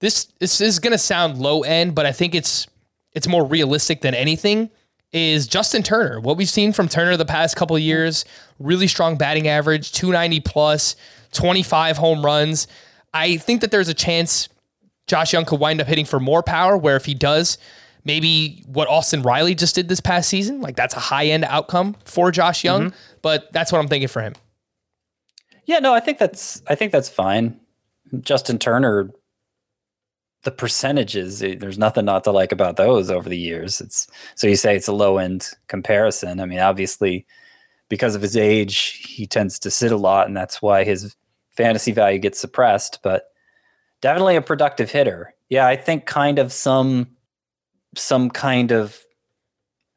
this this is going to sound low end, but I think it's it's more realistic than anything. Is Justin Turner? What we've seen from Turner the past couple years, really strong batting average, 290 plus, 25 home runs. I think that there's a chance Josh Jung could wind up hitting for more power. Where if he does, maybe what Austin Riley just did this past season, like that's a high end outcome for Josh Jung. But that's what I'm thinking for him. Yeah, no, I think that's I think that's fine. Justin Turner, the percentages, eh, there's nothing not to like about those over the years. It's so you say it's a low end comparison. I mean, obviously, because of his age, he tends to sit a lot, and that's why his fantasy value gets suppressed. But definitely a productive hitter. Yeah, I think kind of some some kind of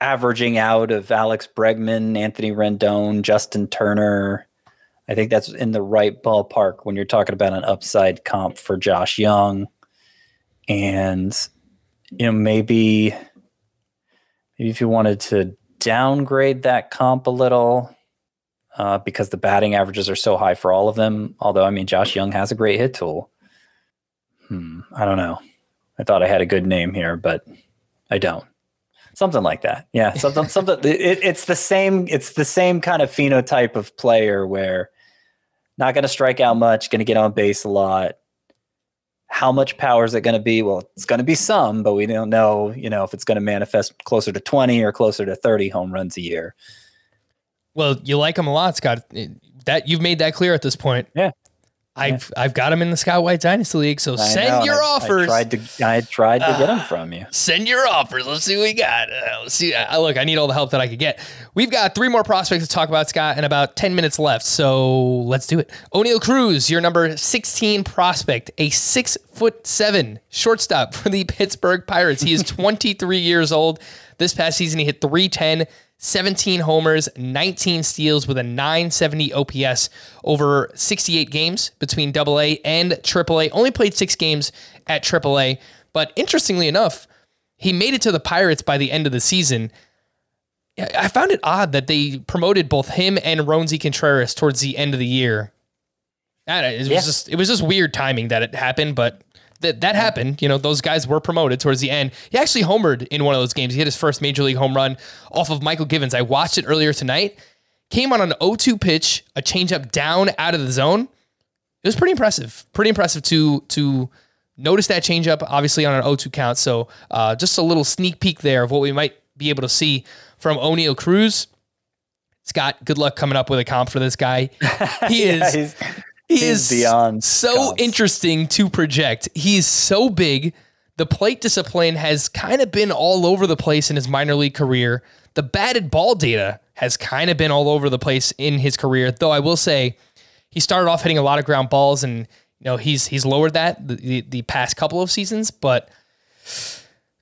averaging out of Alex Bregman, Anthony Rendon, Justin Turner. I think that's in the right ballpark when you're talking about an upside comp for Josh Jung. And you know, maybe maybe if you wanted to downgrade that comp a little, uh, because the batting averages are so high for all of them. Although I mean Josh Jung has a great hit tool. Hmm, I don't know. I thought I had a good name here, but I don't. Something like that. Yeah, something something it, it's the same it's the same kind of phenotype of player where not going to strike out much, going to get on base a lot. How much power is it going to be? Well, it's going to be some, but we don't know, you know, if it's going to manifest closer to 20 or closer to 30 home runs a year. Well, you like him a lot, Scott. That you've made that clear at this point. Yeah. I've I've got him in the Scott White Dynasty League. So I send know, your I- offers. I tried to I tried to get them from you. send your offers. Let's see what we got. Uh, let's see. Uh, look, I need all the help that I could get. We've got three more prospects to talk about, Scott, and about 10 minutes left. So let's do it. Oneil Cruz, your number 16 prospect, a six foot seven shortstop for the Pittsburgh Pirates. He is 23 years old. This past season, he hit 310. 17 homers, 19 steals with a 970 OPS over 68 games between AA and AAA. Only played six games at AAA, but interestingly enough, he made it to the Pirates by the end of the season. I found it odd that they promoted both him and Roansy Contreras towards the end of the year. Know, It was Yeah. just it was just weird timing that it happened, but that that happened. You know, those guys were promoted towards the end. He actually homered in one of those games. He hit his first major league home run off of Mychal Givens. I watched it earlier tonight. Came on an 0-2 pitch, a changeup down out of the zone. It was pretty impressive. Pretty impressive to to notice that changeup, obviously on an 0-2 count. So uh, just a little sneak peek there of what we might be able to see from Oneil Cruz. Scott, good luck coming up with a comp for this guy. He is Yeah, he's- he he's is beyond so interesting to project. He's so big. The plate discipline has kind of been all over the place in his minor league career. The batted ball data has kind of been all over the place in his career. Though I will say, he started off hitting a lot of ground balls, and you know he's he's lowered that the, the, the past couple of seasons. But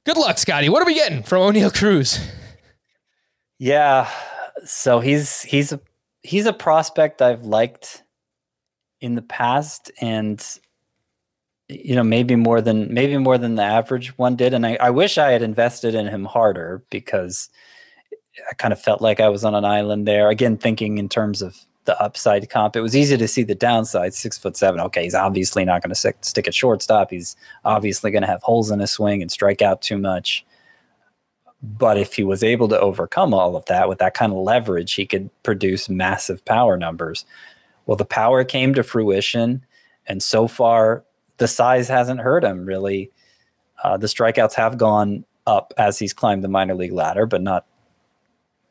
good luck, Scotty. What are we getting from Oneil Cruz? Yeah. So he's he's a he's a prospect I've liked in the past and you know maybe more than maybe more than the average one did. And I, I wish I had invested in him harder because I kind of felt like I was on an island there. Again thinking in terms of the upside comp it was easy to see the downside six foot seven. Okay he's obviously not going to stick, stick at shortstop. He's obviously going to have holes in his swing and strike out too much. But if he was able to overcome all of that with that kind of leverage, he could produce massive power numbers. Well, the power came to fruition, and so far, the size hasn't hurt him really. Uh, the strikeouts have gone up as he's climbed the minor league ladder, but not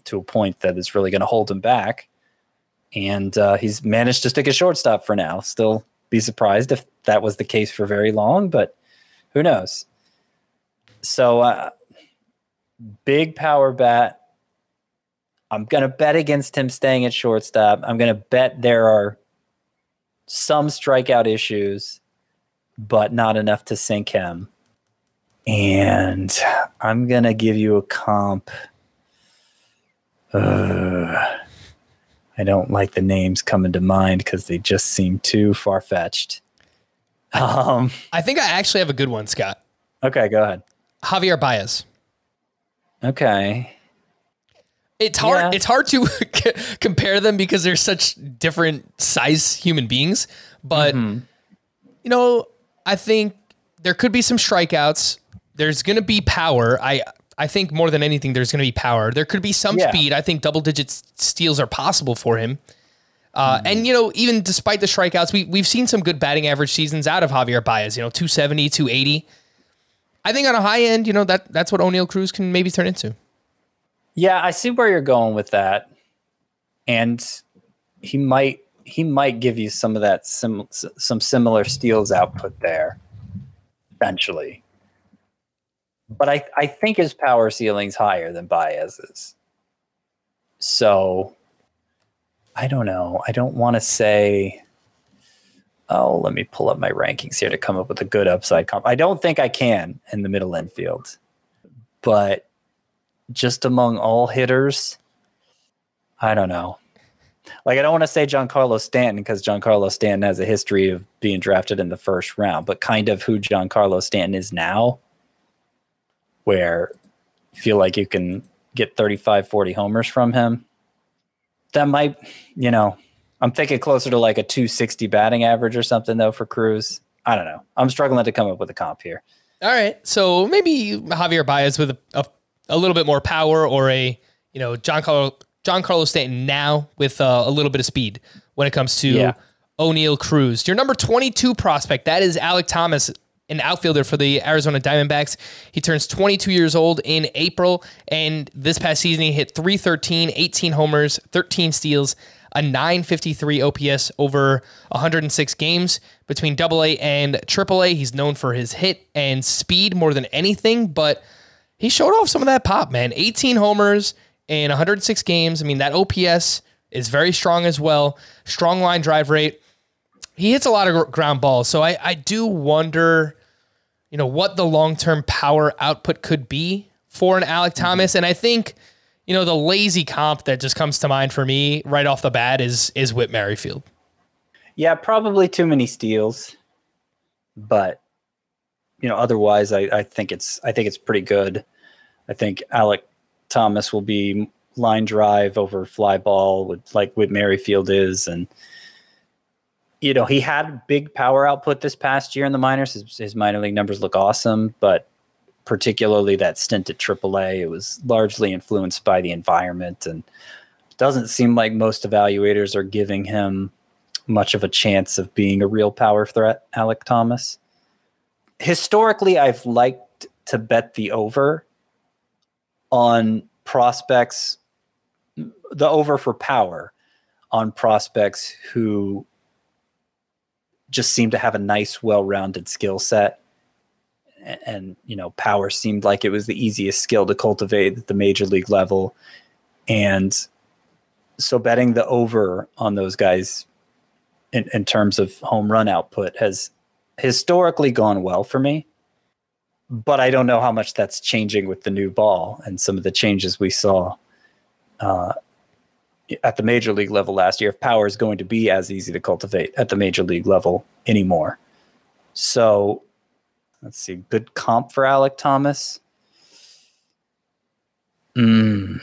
to a point that is really going to hold him back. And uh, he's managed to stick a shortstop for now. Still be surprised if that was the case for very long, but who knows? So, uh, big power bat. I'm going to bet against him staying at shortstop. I'm going to bet there are some strikeout issues, but not enough to sink him. And I'm going to give you a comp. Uh, I don't like the names coming to mind because they just seem too far fetched. Um, I think I actually have a good one, Scott. okay, go ahead. Javier Baez. Okay. It's hard. Yeah. It's hard to compare them because they're such different size human beings. But Mm-hmm. you know, I think there could be some strikeouts. There's going to be power. I I think more than anything, there's going to be power. There could be some Yeah. speed. I think double digit steals are possible for him. Uh, Mm-hmm. And you know, even despite the strikeouts, we we've seen some good batting average seasons out of Javier Baez. You know, 270, 280. I think on a high end, you know that that's what Oneil Cruz can maybe turn into. Yeah, I see where you're going with that, and he might he might give you some of that sim, some similar steals output there, eventually. But I I think his power ceiling's higher than Baez's. So I don't know. I don't want to say. Oh, let me pull up my rankings here to come up with a good upside comp. I don't think I can in the middle infield, but just among all hitters, I don't know. Like I don't want to say Giancarlo Stanton because Giancarlo Stanton has a history of being drafted in the first round, but kind of who Giancarlo Stanton is now, where feel like you can get 35, 40 homers from him. That might, you know, I'm thinking closer to like a 260 batting average or something though for Cruz. I don't know. I'm struggling to come up with a comp here. All right, so maybe Javier Baez with a, a, a little bit more power, or a you know John Carlo John Carlos Stanton now with uh, a little bit of speed when it comes to Yeah. Oneil Cruz. Your number twenty two prospect that is Alek Thomas, an outfielder for the Arizona Diamondbacks. He turns twenty two years old in April, and this past season he hit 313, 18 homers, thirteen steals. A 953 OPS over 106 games between Double A and Triple A. He's known for his hit and speed more than anything, but he showed off some of that pop, man. 18 homers in 106 games. I mean, that OPS is very strong as well. Strong line drive rate. He hits a lot of ground balls. So I, I do wonder, you know, what the long term power output could be for an Alek mm-hmm. Thomas. And I think, you know, the lazy comp that just comes to mind for me right off the bat is is Whit Merrifield. Yeah, probably too many steals, but you know, otherwise, I, I think it's I think it's pretty good. I think Alek Thomas will be line drive over fly ball with like with Merrifield is, and you know, he had big power output this past year in the minors. His, his minor league numbers look awesome, but particularly that stint at AAA, it was largely influenced by the environment and doesn't seem like most evaluators are giving him much of a chance of being a real power threat, Alek Thomas. Historically, I've liked to bet the over on prospects, the over for power on prospects who just seem to have a nice, well rounded skill set. And, you know, power seemed like it was the easiest skill to cultivate at the major league level. And so betting the over on those guys in, in terms of home run output has historically gone well for me. But I don't know how much that's changing with the new ball and some of the changes we saw uh, at the major league level last year. If power is going to be as easy to cultivate at the major league level anymore. So let's see, good comp for Alek Thomas. Mm,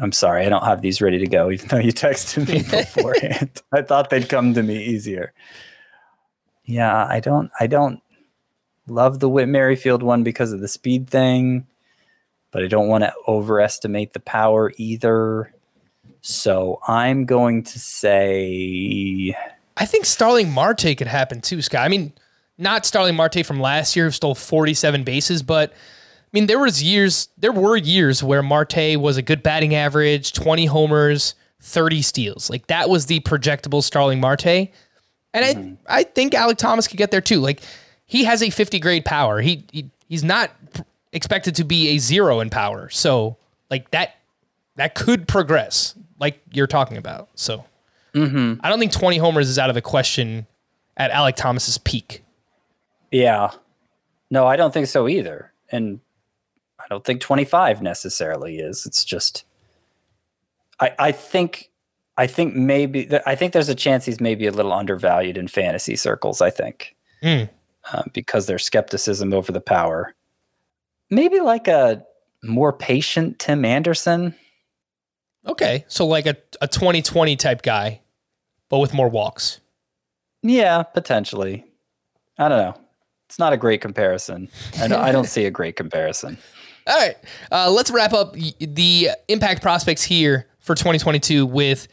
I'm sorry, I don't have these ready to go, even though you texted me beforehand. I thought they'd come to me easier. Yeah, I don't I don't love the Whit Merrifield one because of the speed thing, but I don't want to overestimate the power either. So I'm going to say I think Starling Marte could happen too, Scott. I mean, not Starling Marte from last year who stole 47 bases, but I mean, there was years, there were years where Marte was a good batting average, 20 homers, 30 steals. Like that was the projectable Starling Marte. And I, mm-hmm. I think Alek Thomas could get there too. Like he has a 50 grade power. He, he he's not expected to be a zero in power. So like that, that could progress like you're talking about. So mm-hmm. I don't think 20 homers is out of the question at Alek Thomas's peak. Yeah. No, I don't think so either. And I don't think 25 necessarily is. It's just I I think I think maybe I think there's a chance he's maybe a little undervalued in fantasy circles, I think. Mm. Uh, because there's skepticism over the power. Maybe like a more patient Tim Anderson. Okay, so like a, a 2020 type guy, but with more walks. Yeah, potentially. I don't know. It's not a great comparison. I don't, I don't see a great comparison. All right, uh, let's wrap up the impact prospects here for 2022 with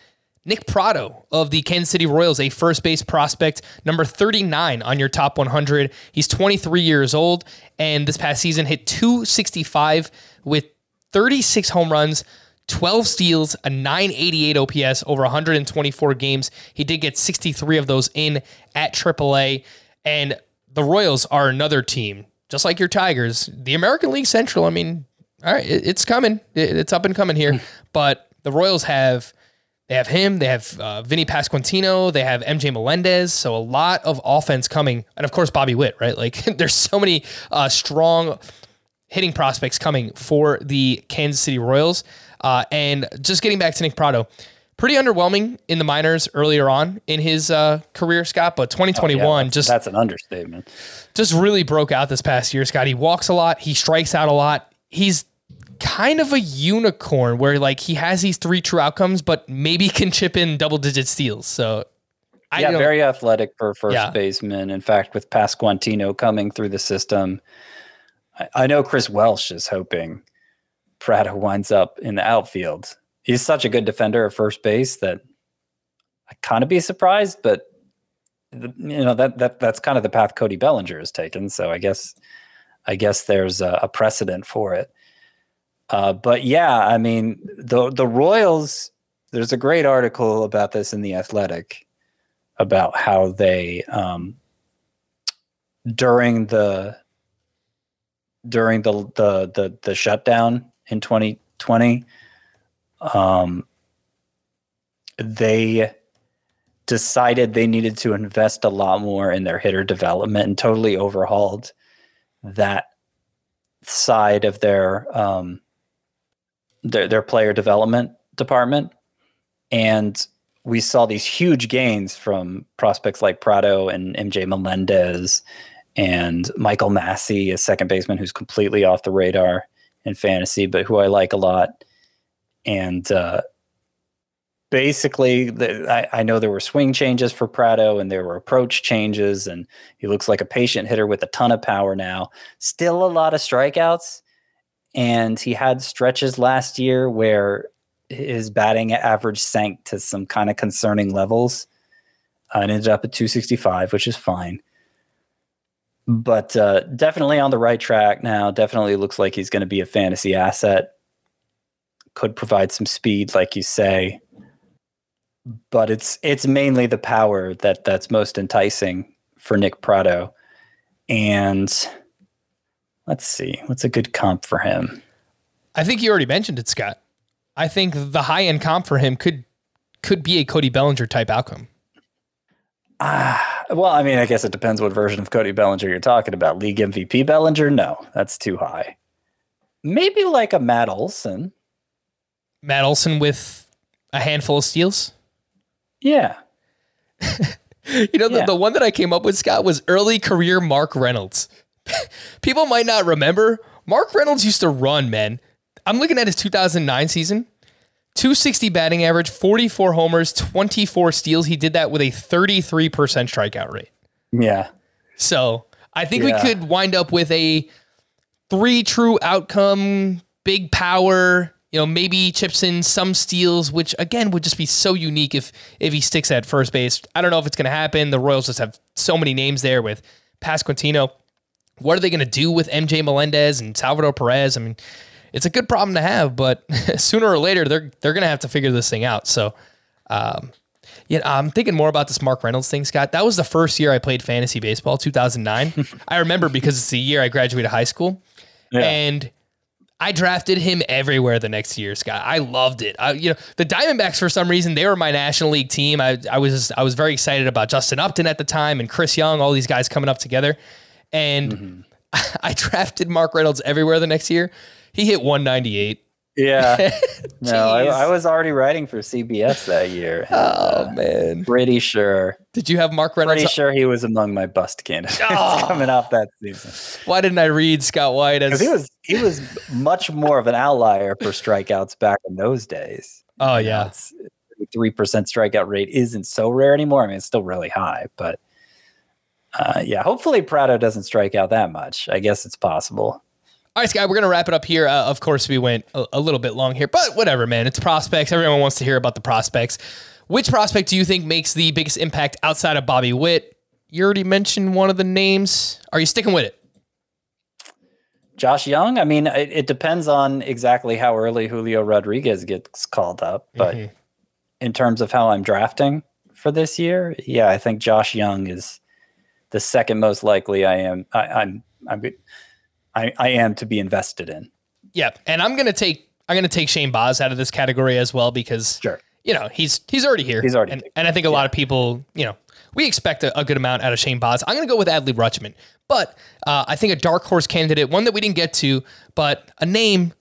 Nick Pratto of the Kansas City Royals, a first base prospect, number 39 on your top 100. He's 23 years old, and this past season hit 265 with 36 home runs, 12 steals, a 988 OPS over 124 games. He did get 63 of those in at AAA. And the Royals are another team, just like your Tigers. The American League Central, I mean, all right, it's coming. It's up and coming here. Hmm. but the Royals have they have him, they have uh, Vinny Pasquantino, they have MJ Melendez, so a lot of offense coming, and of course Bobby Witt, right? Like there's so many uh, strong hitting prospects coming for the Kansas City Royals. Uh, and just getting back to Nick Pratto, pretty underwhelming in the minors earlier on in his uh, career, Scott. But 2021 Yeah, that's- just that's an understatement. just really broke out this past year, Scott. He walks a lot, he strikes out a lot. He's kind of a unicorn where like he has these three true outcomes, but maybe can chip in double digit steals. So I yeah, very athletic for first Yeah. baseman. In fact, with Pasquantino coming through the system, I, I know Chris Welsh is hoping Pratto winds up in the outfield. He's such a good defender at first base that I kind of be surprised, but the, you know that that that's kind of the path Cody Bellinger has taken. So I guess I guess there's a, a precedent for it. Uh, but yeah, I mean the the Royals. There's a great article about this in the Athletic about how they um, during the during the the the, the shutdown in 2020 um, they decided they needed to invest a lot more in their hitter development and totally overhauled that side of their um, their their player development department and we saw these huge gains from prospects like Pratto and MJ Melendez and Michael Massey, a second baseman who's completely off the radar in fantasy, but who I like a lot. And uh, basically, the, I, I know there were swing changes for Pratto and there were approach changes, and he looks like a patient hitter with a ton of power now. Still a lot of strikeouts. And he had stretches last year where his batting average sank to some kind of concerning levels and ended up at 265, which is fine. But uh, definitely on the right track now. Definitely looks like he's going to be a fantasy asset. Could provide some speed, like you say. But it's it's mainly the power that that's most enticing for Nick Pratto. And let's see, what's a good comp for him? I think you already mentioned it, Scott. I think the high end comp for him could could be a Cody Bellinger type outcome. Ah, well, I mean, I guess it depends what version of Cody Bellinger you're talking about. League MVP Bellinger? No, that's too high. Maybe like a Matt Olson. Matt Olson with a handful of steals. Yeah. You know, the, Yeah. the one that I came up with, Scott, was early career Mark Reynolds. People might not remember. Mark Reynolds used to run, man. I'm looking at his 2009 season 260 batting average, 44 homers, 24 steals. He did that with a 33% strikeout rate. Yeah. So I think Yeah. we could wind up with a three true outcome, big power. You know, maybe chips in some steals, which again would just be so unique if if he sticks at first base. I don't know if it's going to happen. The Royals just have so many names there with Pasquantino. What are they going to do with MJ Melendez and Salvador Perez? I mean, it's a good problem to have, but sooner or later they're they're going to have to figure this thing out. So, um, yeah, I'm thinking more about this Mark Reynolds thing, Scott. That was the first year I played fantasy baseball, 2009. I remember because it's the year I graduated high school, and I drafted him everywhere the next year, Scott. I loved it. I, you know, the Diamondbacks for some reason they were my National League team. I, I was I was very excited about Justin Upton at the time and Chris Young, all these guys coming up together, and I drafted Mark Reynolds everywhere the next year. He hit 198. Yeah. no, I, I was already writing for CBS that year. Oh uh, man! pretty sure. Did you have Mark Reynolds? Pretty sure he was among my bust candidates Oh. coming off that season. Why didn't I read Scott White as he was he was much more of an outlier for strikeouts back in those days. Oh yeah, it's three percent strikeout rate isn't so rare anymore. I mean, it's still really high, but uh, yeah, hopefully Pratto doesn't strike out that much. I guess it's possible. All right, Sky, we're going to wrap it up here. Uh, of course, we went a, a, little bit long here, but whatever, man. It's prospects. Everyone wants to hear about the prospects. Which prospect do you think makes the biggest impact outside of Bobby Witt? You already mentioned one of the names. Are you sticking with it? Josh Jung? I mean, it, it depends on exactly how early Julio Rodriguez gets called up. But mm-hmm. in terms of how I'm drafting for this year, yeah, I think Josh Jung is the second most likely I am. I, I'm, I'm, I, I am to be invested in. Yeah, and I'm gonna take I'm gonna take Shane Baz out of this category as well because sure. you know he's he's already here. He's already and, and I think a yeah. lot of people you know we expect a, a, good amount out of Shane Baz. I'm gonna go with Adley Rutschman, but uh, I think a dark horse candidate, one that we didn't get to, but a name.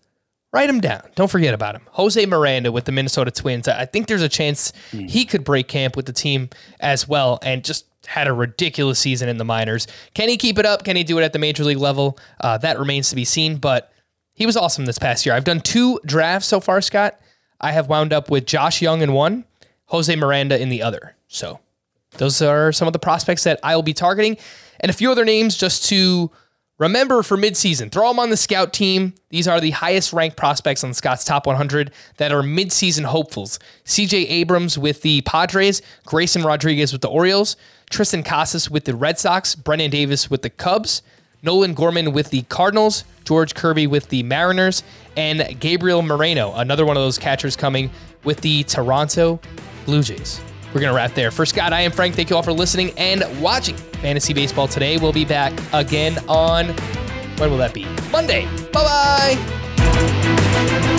Write him down. Don't forget about him. Jose Miranda with the Minnesota Twins. I think there's a chance mm. he could break camp with the team as well and just had a ridiculous season in the minors. Can he keep it up? Can he do it at the major league level? Uh, that remains to be seen, but he was awesome this past year. I've done two drafts so far, Scott. I have wound up with Josh Jung in one, Jose Miranda in the other. So those are some of the prospects that I will be targeting, and a few other names just to remember for midseason. Throw them on the scout team. These are the highest ranked prospects on Scott's top 100 that are midseason hopefuls. CJ Abrams with the Padres, Grayson Rodriguez with the Orioles, Triston Casas with the Red Sox, Brennen Davis with the Cubs, Nolan Gorman with the Cardinals, George Kirby with the Mariners, and Gabriel Moreno, another one of those catchers coming with the Toronto Blue Jays. We're going to wrap there. For Scott, I am Frank. Thank you all for listening and watching Fantasy Baseball today. We'll be back again on, when will that be? Monday. Bye bye.